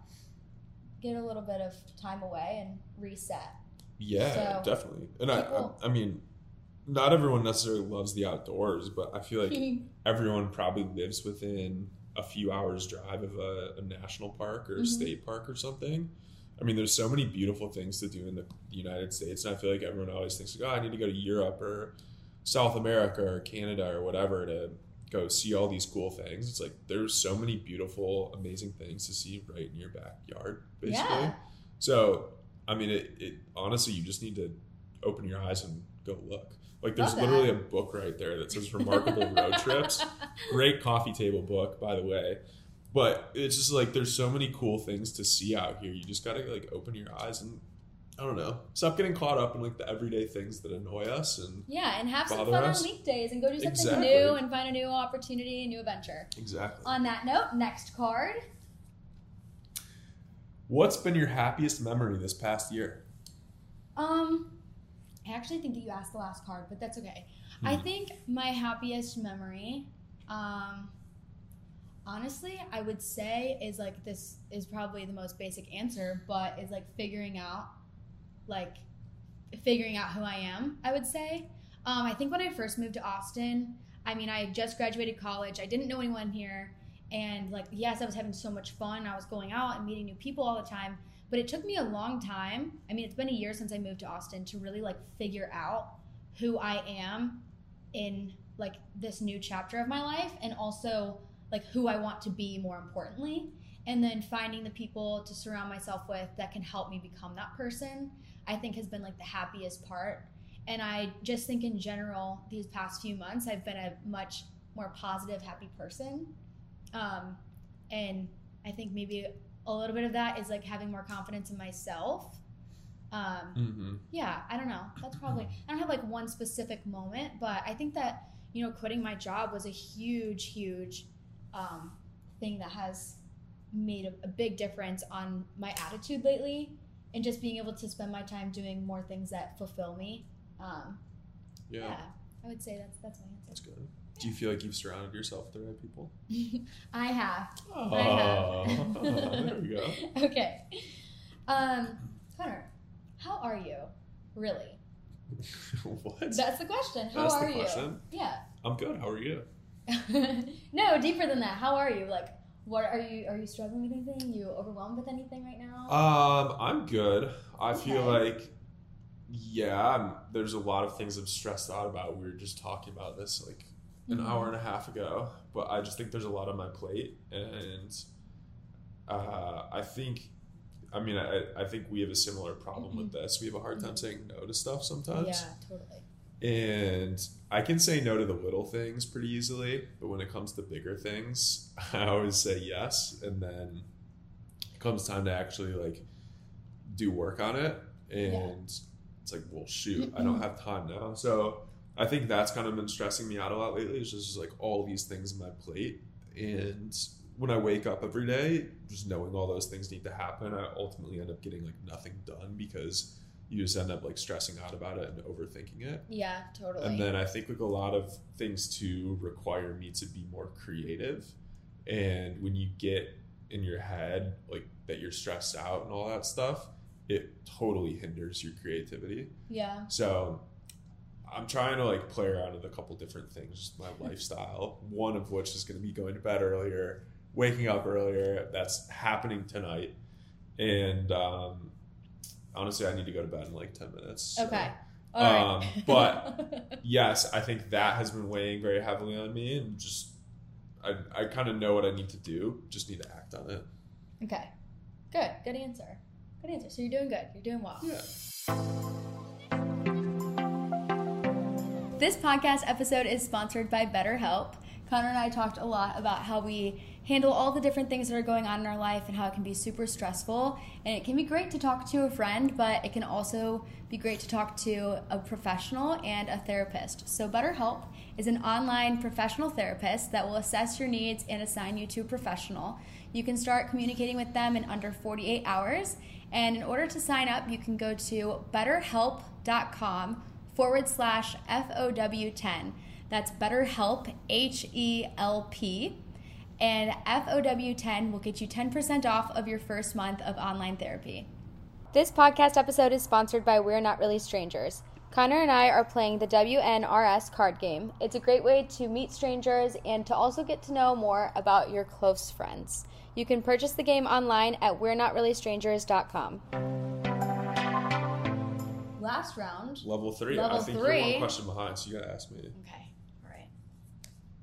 get a little bit of time away and reset. Yeah, So- definitely. And I, I, I mean, not everyone necessarily loves the outdoors, but I feel like everyone probably lives within a few hours drive of a, a national park or a Mhm. state park or something. I mean, there's so many beautiful things to do in the United States, and I feel like everyone always thinks like, oh, I need to go to Europe or South America or Canada or whatever to go see all these cool things. It's like there's so many beautiful, amazing things to see right in your backyard, basically. Yeah. So, I mean, it, it honestly, you just need to open your eyes and go look. Like, there's Love that. literally a book right there that says "Remarkable Road Trips." Great coffee table book, by the way. But it's just like there's so many cool things to see out here. You just gotta like open your eyes and I don't know, stop getting caught up in like the everyday things that annoy us. And Yeah, and have some fun us. on weekdays and go do something Exactly. new and find a new opportunity, a new adventure. exactly, On that note, next card. what's been your happiest memory this past year? Um, I actually think that you asked the last card, but that's okay. I Hmm. think my happiest memory, um, honestly, I would say is like this is probably the most basic answer, but is like figuring out, like, figuring out who I am. I would say. Um, I think when I first moved to Austin, I mean, I had just graduated college. I didn't know anyone here, and like, yes, I was having so much fun. I was going out and meeting new people all the time. But it took me a long time. I mean, it's been a year since I moved to Austin to really like figure out who I am in like this new chapter of my life and also like who I want to be more importantly. And then finding the people to surround myself with that can help me become that person I think has been like the happiest part. And I just think in general these past few months I've been a much more positive happy person. Um, and I think maybe a little bit of that is like having more confidence in myself um, Mm-hmm. yeah, I don't know. That's probably I don't have like one specific moment, but I think that you know quitting my job was a huge, huge um, thing that has made a, a big difference on my attitude lately, and just being able to spend my time doing more things that fulfill me. Um, Yeah, yeah. I would say that's that's my answer. that's good. Do you feel like you've surrounded yourself with the right people? I have. Oh, I have. there we go. okay, um, Connor, how are you? Really? what? That's the question. How That's the are you? question? Yeah. I'm good. How are you? no, deeper than that. How are you? Like, what are you? Are you struggling with anything? you overwhelmed with anything right now? Um, I'm good. I feel like, yeah, I'm, there's a lot of things I'm stressed out about. We were just talking about this like an hour and a mm. half ago, but I just think there's a lot on my plate, and uh, I think, I mean, I, I think we have a similar problem with mm-hmm. this. We have a hard time mm-hmm. saying no to stuff sometimes. yeah, totally. And I can say no to the little things pretty easily, but when it comes to bigger things, I always say yes. And then it comes time to actually like do work on it. And it's like, well, shoot, I don't mm-hmm. have time now. So I think that's kind of been stressing me out a lot lately. It's just like all these things on my plate. And when I wake up every day, just knowing all those things need to happen, I ultimately end up getting like nothing done because you just end up like stressing out about it and overthinking it. Yeah, totally. And then I think like a lot of things too require me to be more creative. And when you get in your head like that you're stressed out and all that stuff, it totally hinders your creativity. yeah, So I'm trying to like play around with a couple different things, just my lifestyle. One of which is going to be going to bed earlier, waking up earlier. That's happening tonight. And um, honestly, I need to go to bed in like 10 minutes. so- okay. All right. um, but- yes, I think that has been weighing very heavily on me, and just I, I kind of know what I need to do. Just need to act on it. okay. Good. Good answer. Good answer. So you're doing good. You're doing well. Yeah. This podcast episode is sponsored by BetterHelp. Connor and I talked a lot about how we handle all the different things that are going on in our life and how it can be super stressful. And it can be great to talk to a friend, but it can also be great to talk to a professional and a therapist. So, BetterHelp is an online professional therapist that will assess your needs and assign you to a professional. You can start communicating with them in under 48 hours. And in order to sign up, you can go to betterhelp.com forward slash FOW10. That's BetterHelp, H E L P. And FOW10 will get you 10% off of your first month of online therapy. This podcast episode is sponsored by We're Not Really Strangers. Connor and I are playing the WNRS card game. It's a great way to meet strangers and to also get to know more about your close friends. You can purchase the game online at we're not really strangers.com. Last round. Level three. Level I think three. you're one question behind, so you gotta ask me. Okay, all right.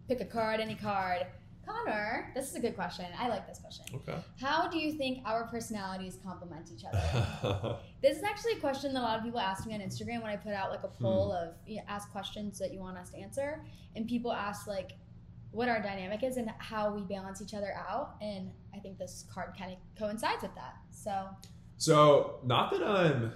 Pick a card, any card. Connor, this is a good question. I like this question. Okay. How do you think our personalities complement each other? This is actually a question that a lot of people ask me on Instagram when I put out like a hmm. poll of you know, ask questions that you want us to answer, and people ask like what our dynamic is and how we balance each other out. And I think this card kind of coincides with that. So so, not that I'm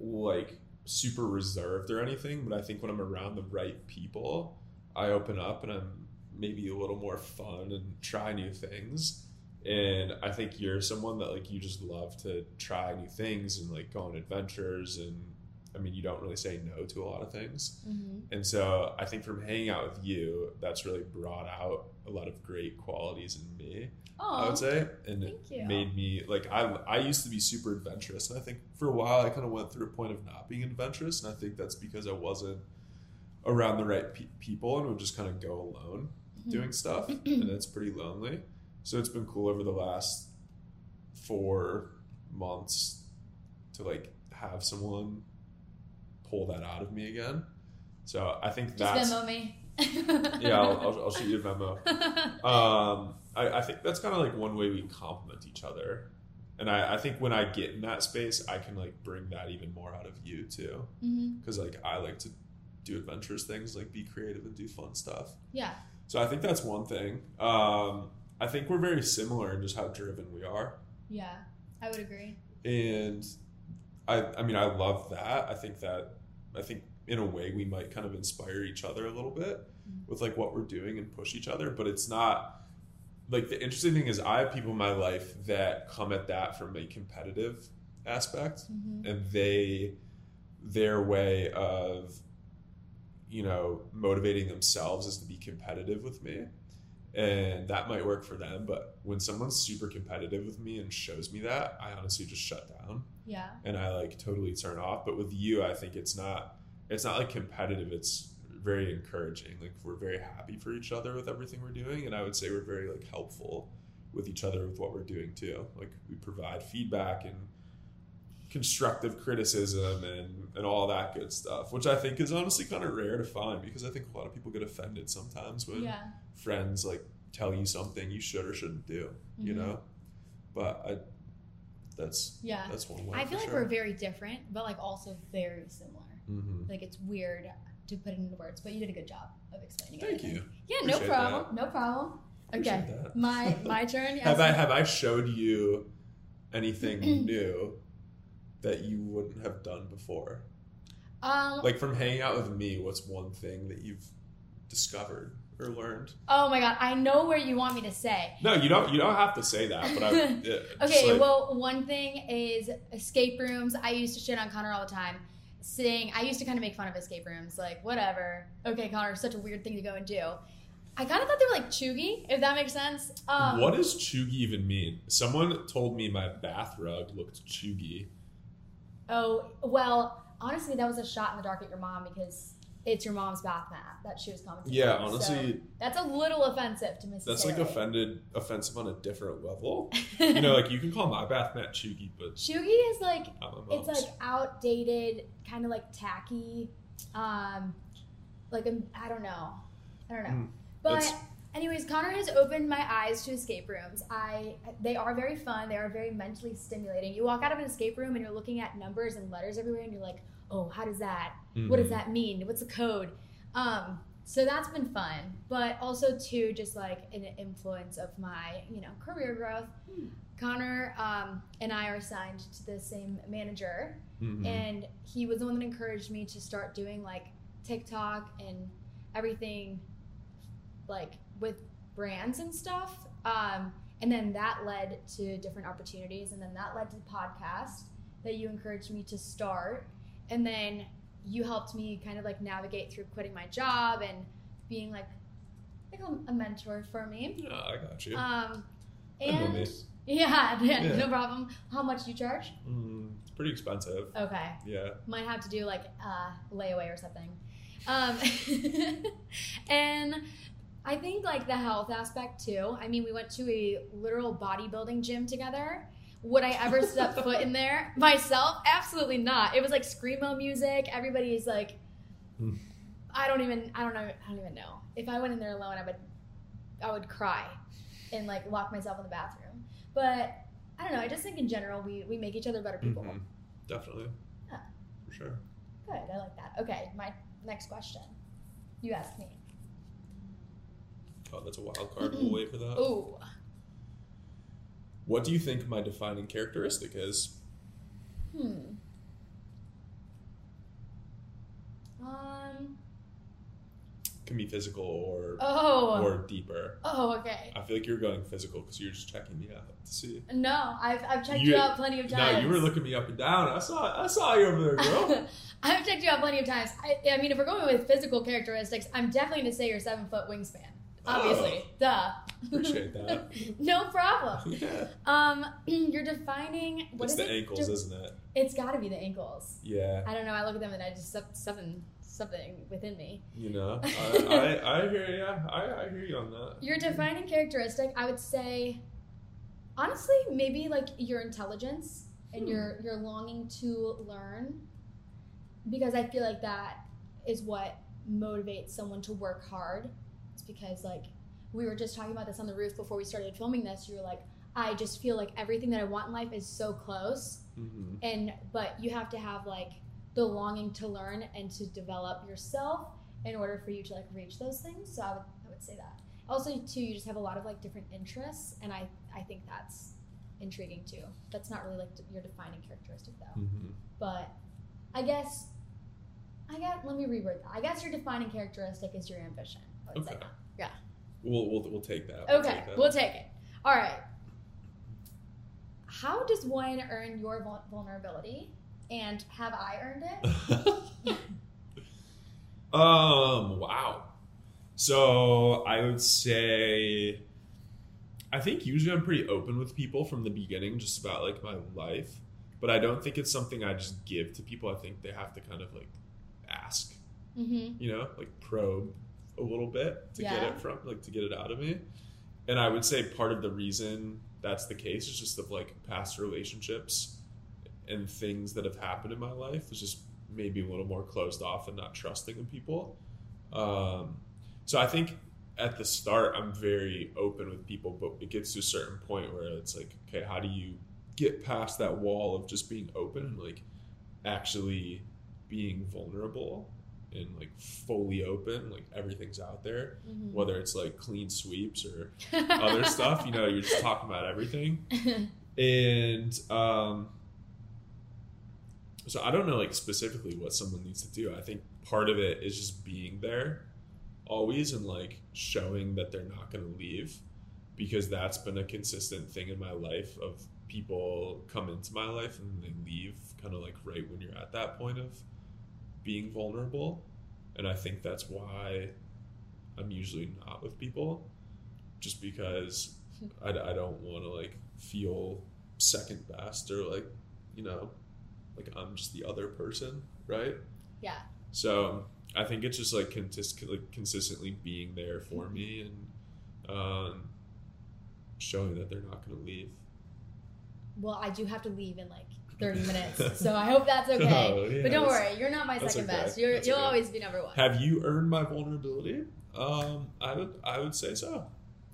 like super reserved or anything, but I think when I'm around the right people, I open up and I'm maybe a little more fun and try new things. And I think you're someone that like you just love to try new things and like go on adventures and I mean you don't really say no to a lot of things. And so I think from hanging out with you, that's really brought out a lot of great qualities in me. I oh, would say, and it made me like I I used to be super adventurous, and I think for a while I kind of went through a point of not being adventurous, and I think that's because I wasn't around the right pe- people and would just kind of go alone Mhm. doing stuff, and it's pretty lonely. So it's been cool over the last four months to like have someone pull that out of me again. So I think just that's Venmo me. yeah. I'll, I'll, I'll shoot you a memo. Um, I, I think that's kind of like one way we complement each other. And I, I think when I get in that space, I can like bring that even more out of you too. Because like I like to do adventurous things, like be creative and do fun stuff. Yeah. So I think that's one thing. Um, I think we're very similar in just how driven we are. Yeah. I would agree. And I, I mean, I love that. I think that, I think in a way we might kind of inspire each other a little bit Mhm. with like what we're doing and push each other, but it's not like the interesting thing is I have people in my life that come at that from a competitive aspect hmm and they their way of you know motivating themselves is to be competitive with me and that might work for them but when someone's super competitive with me and shows me that i honestly just shut down Yeah. and i like totally turn off but with you i think it's not it's not like competitive it's very encouraging like we're very happy for each other with everything we're doing and i would say we're very like helpful with each other with what we're doing too like we provide feedback and constructive criticism and and all that good stuff which i think is honestly kind of rare to find because i think a lot of people get offended sometimes when Yeah. friends like tell you something you should or shouldn't do you Mhm. know but i that's Yeah. that's one way I feel like sure. we're very different, but like also very similar. Mhm. Like it's weird to put it into words, but you did a good job of explaining it. thank you Yeah, no Appreciate problem. No problem. Okay. My my turn. have i have i showed you anything new that you wouldn't have done before Um like from hanging out with me what's one thing that you've discovered or learned oh my god, I know where you want me to say. no you don't you don't have to say that but i Okay, like- well, one thing is escape rooms. I used to shit on Connor all the time. Sitting, I used to kind of make fun of escape rooms, like whatever. Okay, Connor, such a weird thing to go and do. I kind of thought they were like chuggy, if that makes sense. Um, what does chuggy even mean? Someone told me my bath rug looked chuggy. Oh well, honestly, that was a shot in the dark at your mom because it's your mom's bath mat that she was commenting. Yeah, on. honestly, So that's a little offensive to Mrs. that's like offended, offensive on a different level. You know, like you can call my bath mat chuggy, but chuggy is like not my mom's. it's like outdated, kind of like tacky. Um, like um, I don't know, I don't know. Mm, but anyways, Connor has opened my eyes to escape rooms. I they are very fun. They are very mentally stimulating. You walk out of an escape room and you're looking at numbers and letters everywhere, and you're like, oh, how does that? What does Mhm. that mean? What's the code? Um, so that's been fun, but also too just like an influence of my you know career growth. Connor um, and I are assigned to the same manager, Mhm. and he was the one that encouraged me to start doing like TikTok and everything like with brands and stuff. Um, and then that led to different opportunities, and then that led to the podcast that you encouraged me to start. And then you helped me kind of like navigate through quitting my job and being like like a, a mentor for me. Yeah, I got you. Um, and yeah, yeah, Yeah. no problem. How much do you charge? Mm, it's pretty expensive. Okay, Yeah. might have to do like uh, layaway or something. Um, and I think like the health aspect too. I mean, we went to a literal bodybuilding gym together. Would I ever step foot in there myself? Absolutely not. It was like screamo music. Everybody's like, Hmm. I don't even, I don't know, I don't even know. If I went in there alone, I would, I would cry, and like lock myself in the bathroom. But I don't know. I just think in general we we make each other better people. Mhm. Definitely. Yeah. For sure. Good. I like that. Okay, my next question. You ask me. Oh, that's a wild card. We'll wait for that. Ooh. What do you think my defining characteristic is? Hmm. Um. Can be physical or Oh. or deeper. oh. Okay. I feel like you're going physical because you're just checking me out to see. No, I've I've checked You- you, out plenty of times. No, you were looking me up and down. I saw I saw you over there, girl. I've checked you out plenty of times. I, I mean, if we're going with physical characteristics, I'm definitely gonna say you're seven foot wingspan. Obviously, duh. Appreciate that. no problem. yeah. Um, you're defining what it's is the it? ankles, De- isn't it? it's got to be the ankles. Yeah. I don't know. I look at them and I just something something within me. You know, I, I, I hear you. I, I hear you on that. Your defining characteristic, I would say, honestly, maybe like your intelligence and your your longing to learn, because I feel like that is what motivates someone to work hard. Because like we were just talking about this on the roof before we started filming this. You were like, I just feel like everything that I want in life is so close, hmm and but you have to have like the longing to learn and to develop yourself in order for you to like reach those things. So i would, I would say that. Also too you just have a lot of like different interests and i i think that's intriguing too. That's not really like your defining characteristic though. Hmm but i guess i guess let me reword that. I guess your defining characteristic is your ambition Okay. say that. We'll, we'll we'll take that. We'll okay take that. we'll take it all right how does one earn your vulnerability and have i earned it um. Wow. So I would say, I think usually I'm pretty open with people from the beginning, just about like my life. But I don't think it's something I just give to people. I think they have to kind of like ask, mm-hmm you know, like probe a little bit to get it from, like to get it out of me. And I would say part of the reason that's the case is just of like past relationships and things that have happened in my life is just maybe a little more closed off and not trusting in people. Um, so I think at the start I'm very open with people, but it gets to a certain point where it's like, okay, how do you get past that wall of just being open and like actually being vulnerable and like fully open, like everything's out there, Mhm. whether it's like clean sweeps or other stuff, you know, you're just talking about everything and um, so I don't know like specifically what someone needs to do. I think part of it is just being there always and like showing that they're not going to leave because that's been a consistent thing in my life of people come into my life and they leave kind of like right when you're at that point of being vulnerable and I think that's why I'm usually not with people just because I, I don't want to like feel second best or like you know like I'm just the other person right? Yeah. so I think it's just like, consist- like consistently being there for me and um, showing that they're not going to leave. Well, I do have to leave in like 30 minutes, so I hope that's okay. Oh, yeah, but don't worry, you're not my second okay. best. You're, you'll okay. always be number one. have you earned my vulnerability um, I would I would say so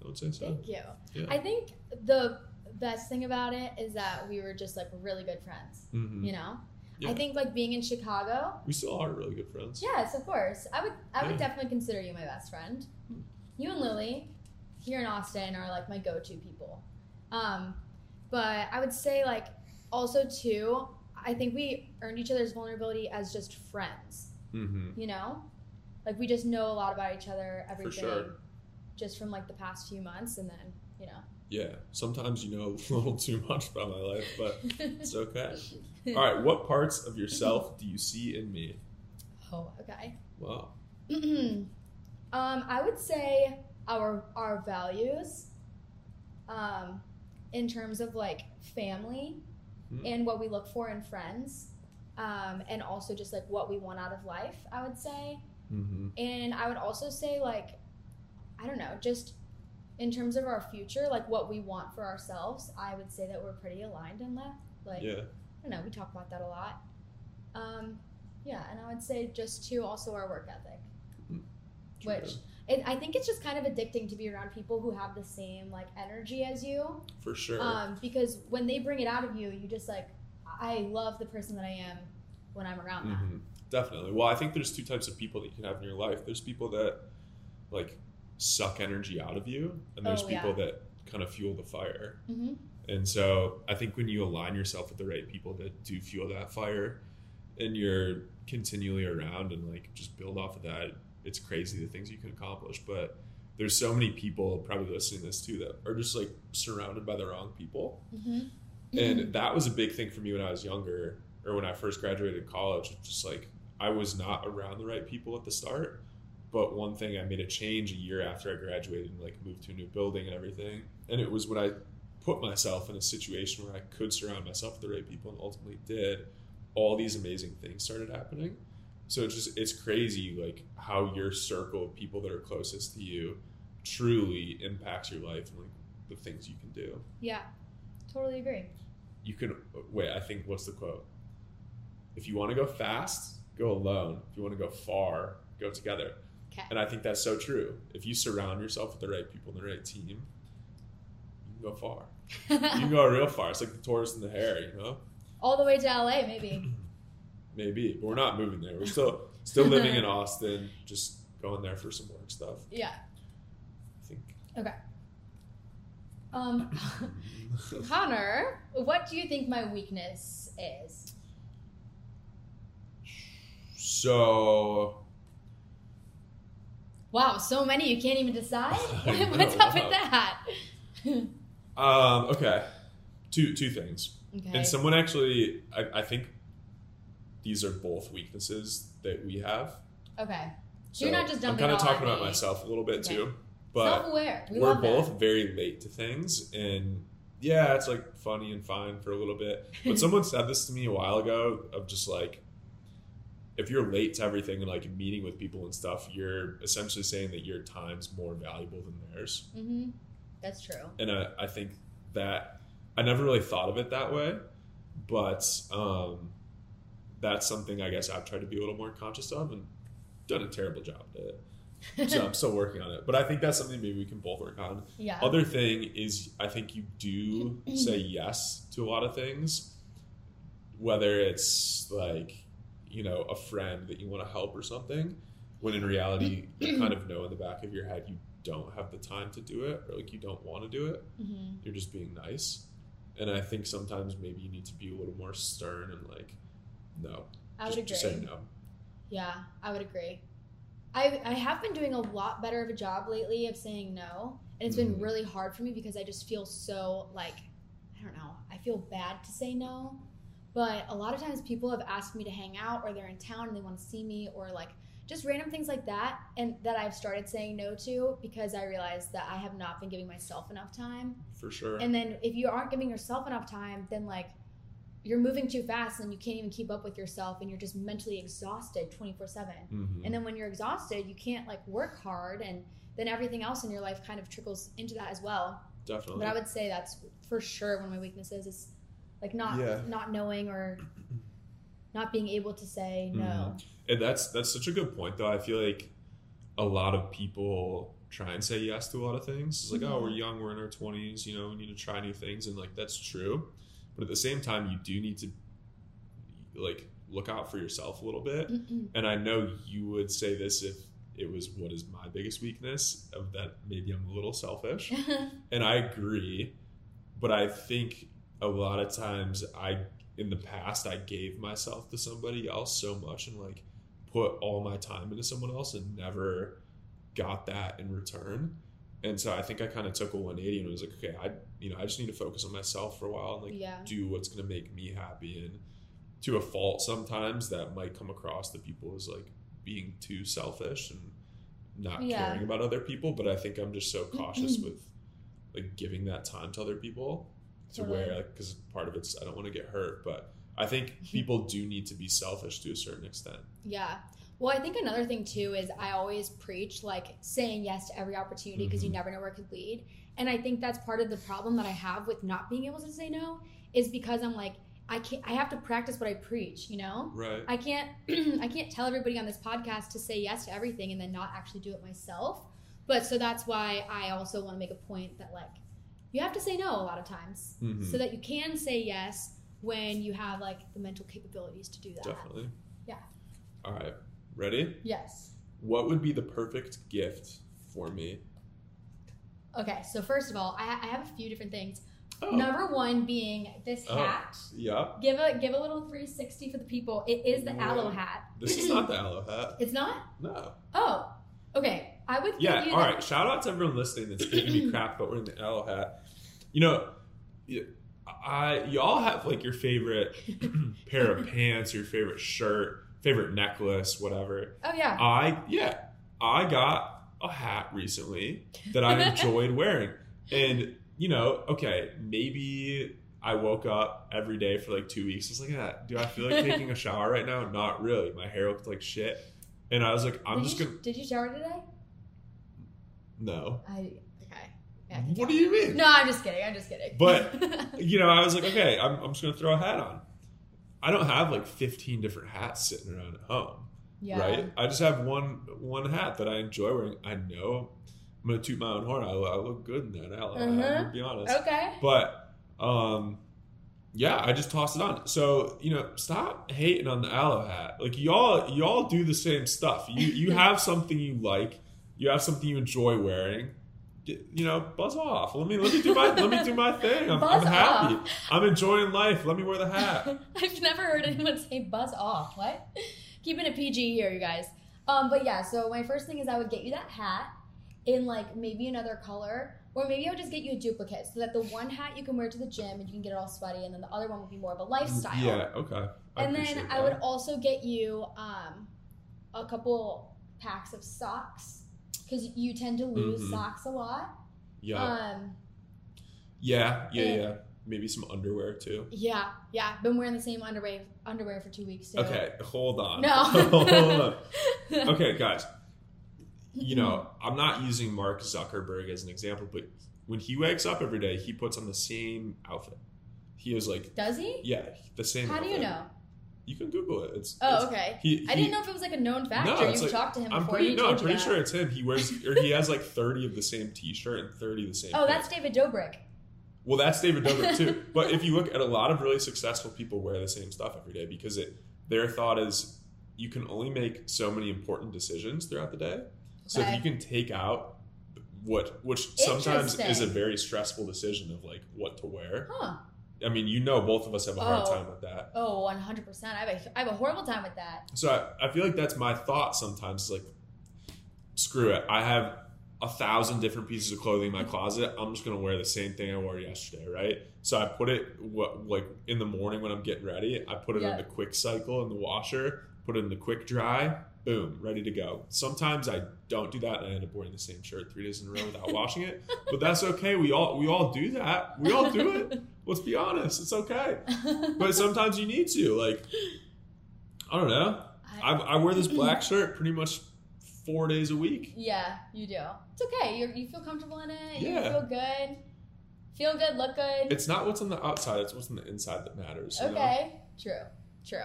I would say so Thank you. yeah I think the best thing about it is that we were just like really good friends. Mhm. You know, Yeah. I think like being in Chicago. we still are really good friends Yes, of course. I would. I would Yeah. definitely consider you my best friend. You and Lily here in Austin are like my go-to people. Um, but I would say like also too. I think we earned each other's vulnerability as just friends. mm-hmm. You know, like we just know a lot about each other, everything, sure. just from like the past few months, and then you know. yeah sometimes you know a little too much about my life but it's okay all right what parts of yourself do you see in me Oh, okay. Wow. um, I would say our our values, um, in terms of like family, Hmm. and what we look for in friends, um, and also just like what we want out of life. I would say, Mm-hmm. and I would also say like, I don't know, just in terms of our future, like what we want for ourselves. I would say that we're pretty aligned in that. Like, Yeah. I don't know, we talk about that a lot. Um, yeah, and I would say just too also our work ethic. Which it, I think it's just kind of addicting to be around people who have the same like energy as you. For sure. Um, because when they bring it out of you, you just like, I love the person that I am when I'm around that. Mhm. Definitely. Well, I think there's two types of people that you can have in your life. There's people that like suck energy out of you, and there's Oh, people yeah. that kind of fuel the fire. hmm And so I think when you align yourself with the right people that do fuel that fire and you're continually around and like just build off of that, it's crazy the things you can accomplish. But there's so many people probably listening to this too that are just like surrounded by the wrong people. hmm And that was a big thing for me when I was younger or when I first graduated college. Just like I was not around the right people at the start. But one thing I made a change a year after I graduated and like moved to a new building and everything. And it was when I put myself in a situation where I could surround myself with the right people and ultimately did, all these amazing things started happening. So it's just it's crazy like how your circle of people that are closest to you truly impacts your life and like the things you can do. Yeah, totally agree. you can wait i think what's the quote? If you want to go fast go alone. If you want to go far go together. Okay. and i think that's so true. If you surround yourself with the right people and the right team you can go far. You can go real far. It's like the tortoise and the hare you know? All the way to LA, maybe. maybe but we're not moving there we're still still living in austin just going there for some work stuff Yeah. i think Okay. Um, Connor, what do you think my weakness is? so Wow, so many you can't even decide. What's know, up with that? um okay two two things okay. And someone actually, I, I think these are both weaknesses that we have. okay. So You're not just I'm kind of talking about me. myself a little bit Okay. too, but. We we're love both that. very late to things, and yeah, it's like funny and fine for a little bit. But someone said this to me a while ago of just like, if you're late to everything and like meeting with people and stuff, you're essentially saying that your time's more valuable than theirs. hmm That's true. and I, I think that I never really thought of it that way, but um, that's something I guess I've tried to be a little more conscious of and done a terrible job at it. So I'm still working on it, but I think that's something maybe we can both work on. yeah. Other thing is, I think you do say yes to a lot of things, whether it's like, you know, a friend that you want to help or something, when in reality, you kind of know in the back of your head you don't have the time to do it or like you don't want to do it. hmm You're just being nice. And I think sometimes maybe you need to be a little more stern and like, no, I would just, agree. just say no. Yeah, I would agree. I I have been doing a lot better of a job lately of saying no, and it's been Mhm. really hard for me because I just feel so like I don't know. I feel bad to say no, but a lot of times people have asked me to hang out or they're in town and they want to see me or like just random things like that and that I've started saying no to because I realized that I have not been giving myself enough time. For sure. And then if you aren't giving yourself enough time, then like you're moving too fast and you can't even keep up with yourself and you're just mentally exhausted 24 7 Mhm. and then when you're exhausted you can't like work hard and then everything else in your life kind of trickles into that as well Definitely. but i would say that's for sure one of my weaknesses is like not Yeah. not knowing or not being able to say no And that's that's such a good point, though. I feel like a lot of people try and say yes to a lot of things. It's like, oh, Mhm. we're young, we're in our twenties, you know, we need to try new things, and like that's true. But at the same time, you do need to like look out for yourself a little bit. Mm-mm. And I know you would say this if it was what is my biggest weakness of that maybe I'm a little selfish. and I agree, but I think a lot of times I in the past I gave myself to somebody else so much and like put all my time into someone else and never got that in return. And so I think I kind of took a 180 and was like, okay, I you know I just need to focus on myself for a while and like yeah do what's gonna make me happy and to a fault sometimes that might come across to people as like being too selfish and not Yeah. caring about other people. But I think I'm just so cautious with like giving that time to other people to Totally. where like because part of it's I don't want to get hurt, but I think people do need to be selfish to a certain extent. Yeah. Well, I think another thing too is I always preach like saying yes to every opportunity because you Mhm. never know where it could lead. And I think that's part of the problem that I have with not being able to say no is because I'm like I can't I have to practice what I preach, you know? Right. I can't I can't tell everybody on this podcast to say yes to everything and then not actually do it myself. But so that's why I also want to make a point that like you have to say no a lot of times Mhm. so that you can say yes when you have like the mental capabilities to do that. Definitely. Yeah. All right. Ready? Yes. What would be the perfect gift for me? Okay, so first of all, I, I have a few different things. Oh. Number one being this Oh. hat. Yep. Give a give a little 360 for the people. It is the Yeah. aloe hat. This is not the aloe hat. It's not. No. Oh, okay. I would Yeah. give you All right. Shout out to everyone listening that's giving me crap about wearing the aloe hat. You know, I y'all have like your favorite pair of pants, your favorite shirt, favorite necklace, whatever. Oh yeah. I yeah, I got a hat recently that I enjoyed wearing, and you know, okay, maybe I woke up every day for like two weeks. It's like, yeah, do I feel like taking a shower right now? Not really. My hair looked like shit, and I was like, I'm did just you, gonna Did you shower today? no. I okay. Yeah, I What do you mean? No, I'm just kidding. I'm just kidding. But- You know, I was like, okay, I'm, I'm just gonna throw a hat on. I don't have like 15 different hats sitting around at home. yeah. right? I just have one one hat that I enjoy wearing. I know I'm gonna toot my own horn. I, I look good in that aloe hat. I'm Uh-huh. gonna be honest, Okay. but um, yeah, I just tossed it on. So you know, stop hating on the aloe hat. Like y'all, y'all do the same stuff. You you have something you like. You have something you enjoy wearing. You know, buzz off. Let me let me do my let me do my thing. I'm, I'm happy. off. I'm enjoying life. Let me wear the hat. I've never heard anyone say buzz off. What? Keeping it PG here, you guys. Um, but yeah, so my first thing is I would get you that hat in like maybe another color, or maybe I would just get you a duplicate so that the one hat you can wear to the gym and you can get it all sweaty, and then the other one would be more of a lifestyle. Yeah. Okay. I and then appreciate I would also get you um, a couple packs of socks because you tend to lose Mhm. socks a lot. Yeah. Um, Yeah, yeah, And- yeah. Maybe some underwear too. yeah, yeah. Been wearing the same underwear underwear for two weeks. So. Okay, hold on. No. hold on. Okay, guys. You know, I'm not using Mark Zuckerberg as an example, but when he wakes up every day, he puts on the same outfit. He is like, Does he? yeah, the same. How do you know? You can Google it. It's Oh, it's- okay. He, I didn't know if it was like a known fact No, or it's you like- talked to him I'm before pretty you no, I'm pretty sure it's him. He wears or he has like 30 of the same T-shirt and 30 of the same. Oh, that's. David Dobrik. Well, that's David Dobrik too. but if you look at a lot of really successful people wear the same stuff every day because it their thought is you can only make so many important decisions throughout the day. So if you can take out what which sometimes is a very stressful decision of like what to wear. Huh. I mean, you know both of us have a hard Oh. time with that. Oh, 100%. I have a, I have a horrible time with that. So I, I feel like that's my thought sometimes is like screw it. I have a thousand different pieces of clothing in my closet. I'm just gonna wear the same thing I wore yesterday, right? So I put it what like in the morning when I'm getting ready. I put it Yeah. in the quick cycle in the washer. Put it in the quick dry. Boom, ready to go. Sometimes I don't do that and I end up wearing the same shirt three days in a row without washing it. But that's okay. We all we all do that. We all do it. Let's be honest. It's okay. But sometimes you need to. Like I don't know. I, I wear this black shirt pretty much four days a week. yeah, you do. It's okay. you you feel comfortable in it. You Yeah. feel good. Feel good, look good. It's not what's on the outside; it's what's on the inside that matters. you know? Okay, true, true.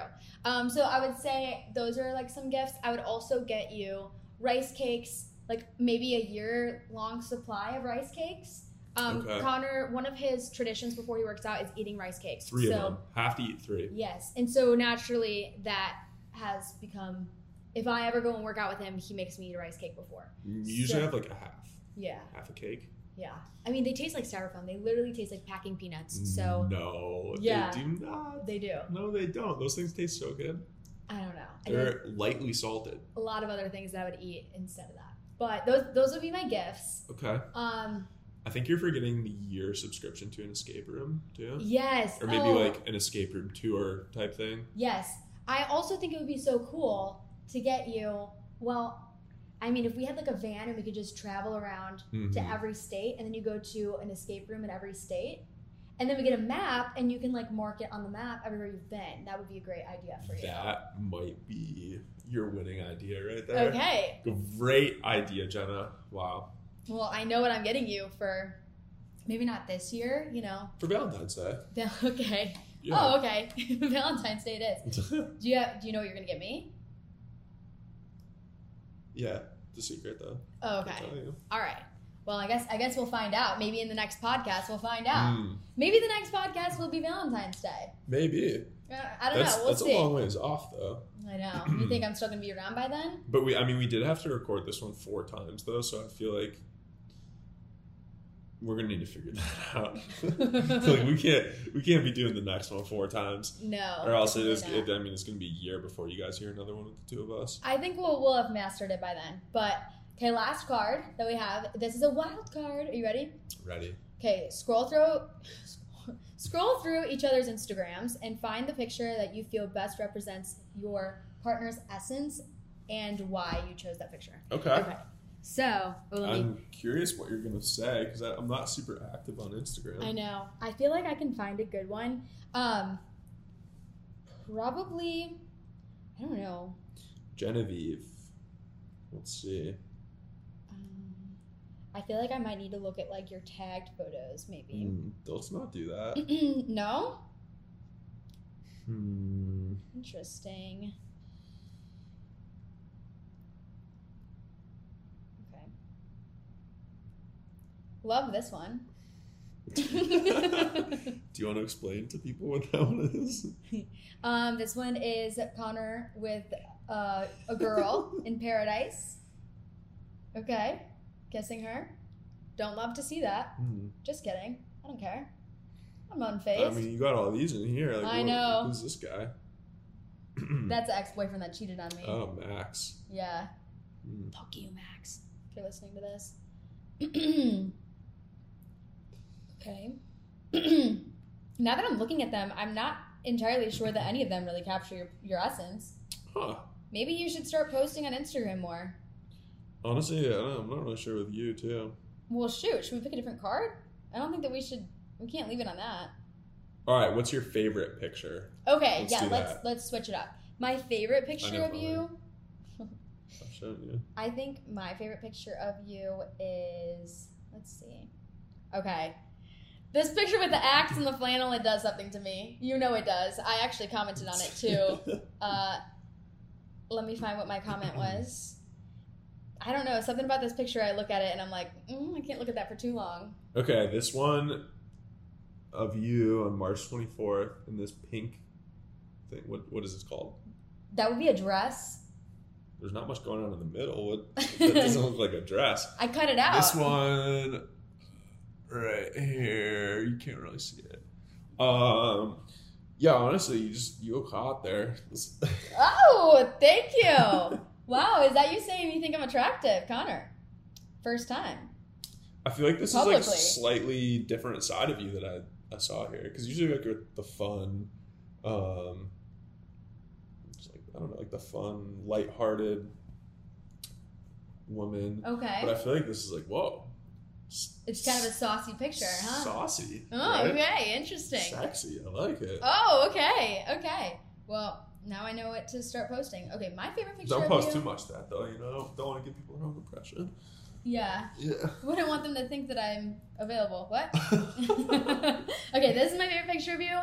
Um, so I would say those are like some gifts. I would also get you rice cakes, like maybe a year long supply of rice cakes. Um, Okay. Connor, one of his traditions before he works out is eating rice cakes. Three so, of them. Have to eat three. Yes, and so naturally that has become. If I ever go and work out with him, he makes me eat a rice cake before. You usually So- have like a half, Yeah, half a cake. Yeah. I mean, they taste like styrofoam. They literally taste like packing peanuts. So no, Yeah. they do not. they do. No, they don't. Those things taste so good. I don't know. They're lightly salted. a lot of other things that I would eat instead of that. But those those would be my gifts. Okay. Um, I think you're forgetting the year subscription to an escape room too, Yes. or maybe Oh, like an escape room tour type thing. Yes. I also think it would be so cool to get you, well, I mean, if we had like a van and we could just travel around to Mhm. every state and then you go to an escape room in every state and then we get a map and you can like mark it on the map everywhere you've been. That would be a great idea for you. That might be your winning idea right there. Okay. Great idea, Jenna. Wow. Well, I know what I'm getting you for maybe not this year, you know. For Valentine's Day. Okay. Yeah. Oh, okay. Valentine's Day it is. Do you have, do you know what you're gonna get me? Yeah. The secret though. Okay. All right. Well, I guess I guess we'll find out. Maybe in the next podcast we'll find out. Mm, Maybe the next podcast will be Valentine's Day. maybe. Uh, I don't That's know. We'll that's see. a long ways off though. I know. You think I'm still gonna be around by then? But we, I mean, we did have to record this one four times though, so I feel like we're gonna need to figure that out. like we can't, we can't be doing the next one four times, No. or else it is. It. I mean, it's gonna be a year before you guys hear another one with the two of us. I think we'll we'll have mastered it by then. But okay, last card that we have. This is a wild card. Are you ready? Ready? Okay, scroll through scroll through each other's Instagrams and find the picture that you feel best represents your partner's essence and why you chose that picture. Okay. Okay. So, me- I'm curious what you're gonna say because I'm not super active on Instagram. I know. I feel like I can find a good one. Um probably I don't know. Genevieve. Let's see. Um, I feel like I might need to look at like your tagged photos maybe. Hmm, let's not do that. no? Hmm. Interesting. Okay. Love this one. do you want to explain to people what that one is? um, this one is Connor with uh, a girl in paradise. Okay. kissing her. Don't love to see that. Hmm. Just kidding. I don't care. I'm on face. I mean, you got all these in here. Like, I what- know. Who's this guy? That's the ex boyfriend that cheated on me. oh, Max. Yeah. Hmm. Fuck you, Max, if you're listening to this. okay. now that I'm looking at them, I'm not entirely sure that any of them really capture your, your essence. Huh. Maybe you should start posting on Instagram more. Honestly, I don't, I'm not really sure with you too. Well, shoot, should we pick a different card? I don't think that we should. We can't leave it on that. All right, what's your favorite picture? Okay, Let's yeah, let's that. let's switch it up. My favorite picture of you, you. I think my favorite picture of you is let's see. Okay. This picture with the axe and the flannel, it does something to me. You know it does. I actually commented on it too. Uh, let me find what my comment was. I don't know. Something about this picture, I look at it and I'm like, mm, I can't look at that for too long. okay, this one of you on March 24th in this pink thing. What what is this called? That would be a dress. There's not much going on in the middle. It, that doesn't look like a dress. I cut it out. This one right here, you can't really see it. Um, yeah, honestly, you just you look hot there. Oh, thank you. wow, is that you saying you think I'm attractive, Connor? First time. I feel like this is Publicly. like slightly different side of you that I, I saw here because usually like you're the fun, um, just like I don't know, like the fun, lighthearted woman. Okay. But I feel like this is like whoa, It's kind of a saucy picture, huh? saucy. Oh, right? okay, interesting. Sexy. I like it. Oh, okay, okay. Well, now I know what to start posting. Okay, my favorite picture Don't post you. too much that though. You know, don't want to give people wrong impression. Yeah, Yeah. wouldn't want them to think that I'm available. What? okay, this is my favorite picture of you,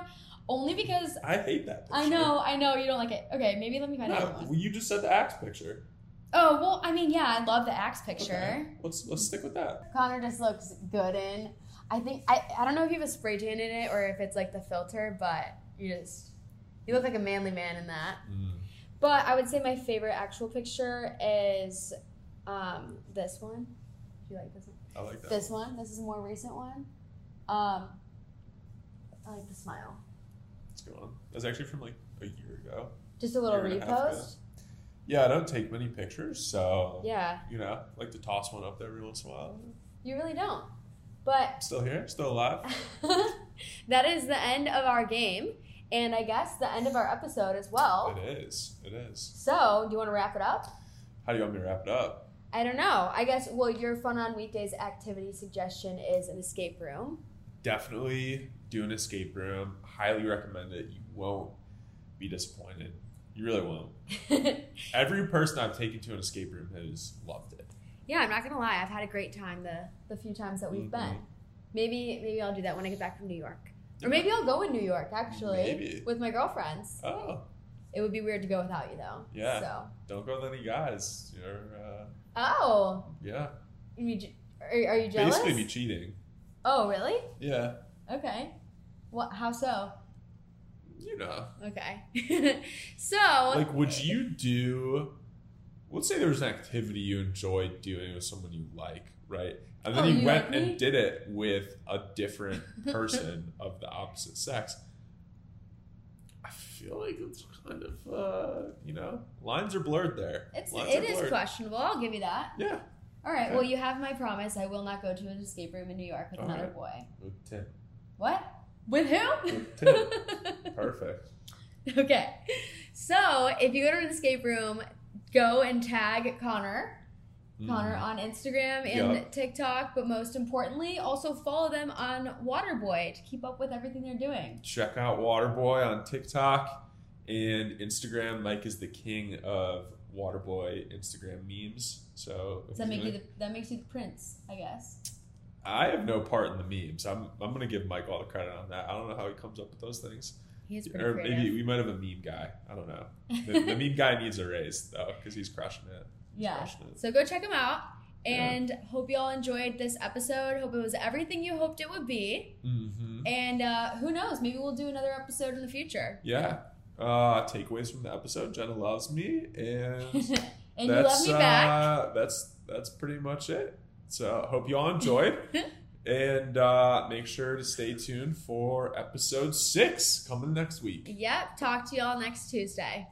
only because I hate that. Picture. I know, I know you don't like it. Okay, maybe let me find No, well, you just said the axe picture. Oh well, I mean, yeah, I love the axe picture. Okay. Let's let's stick with that. Connor just looks good in. I think I, I don't know if you have a spray tan in it or if it's like the filter, but you just you look like a manly man in that. But I would say my favorite actual picture is um, this one. Do you like this one? I like that. This one. This is a more recent one. Um, I like the smile. What's going on? That's actually from like a year ago. Just a little Year and a repost. Yeah, I don't take many pictures, so Yeah, you know, like to toss one up there every once in a while. you really don't. But Still here? Still alive? that is the end of our game, and I guess the end of our episode as well. It is. It is. So, do you want to wrap it up? How do you want me to wrap it up? I don't know. I guess, well, your fun on weekdays activity suggestion is an escape room. Definitely do an escape room. Highly recommend it. You won't be disappointed. You really won't. Every person I've taken to an escape room has loved it. yeah, I'm not gonna lie. I've had a great time the the few times that we've Mhm. been. Maybe maybe I'll do that when I get back from New York, or maybe I'll go in New York actually Maybe. with my girlfriends. Oh, It would be weird to go without you though. Yeah. So. don't go with any guys. You're, uh, Oh, yeah. you are, are you jealous? Basically, be cheating. oh, really? Yeah. Okay. What? How so? You know. Okay. so Like, would you do? Let's say there was an activity you enjoyed doing with someone you like, right? And then Oh, you, you went like and did it with a different person of the opposite sex. I feel like it's kind of, uh, you know, lines are blurred there. it's lines it blurred. questionable. I'll give you that. Yeah. All right. Okay. Well, you have my promise. I will not go to an escape room in New York with All another right. boy. With Tim. What? With who? With Tim. Perfect. okay. So if you go to an escape room, go and tag Connor. Connor Mhm. on Instagram and Yup. TikTok, but most importantly, also follow them on Waterboy to keep up with everything they're doing. Check out Waterboy on TikTok and Instagram. Mike is the king of Waterboy Instagram memes. So that make you the, that makes you the prince, I guess. I have no part in the memes. I'm I'm gonna give Mike all the credit on that. I don't know how he comes up with those things. He is pretty Or creative. maybe we might have a meme guy. I don't know. The, the meme guy needs a raise though because he's crushing it. He's yeah. crushing it. So go check him out. Yeah. And hope you all enjoyed this episode. Hope it was everything you hoped it would be. Mm-hmm. And uh, who knows? Maybe we'll do another episode in the future. Yeah. Uh, takeaways from the episode: Jenna loves me, and and you love me back. Uh, that's that's pretty much it. So hope you all enjoyed, and uh, make sure to stay tuned for episode six coming next week. Yep. Talk to y'all next Tuesday.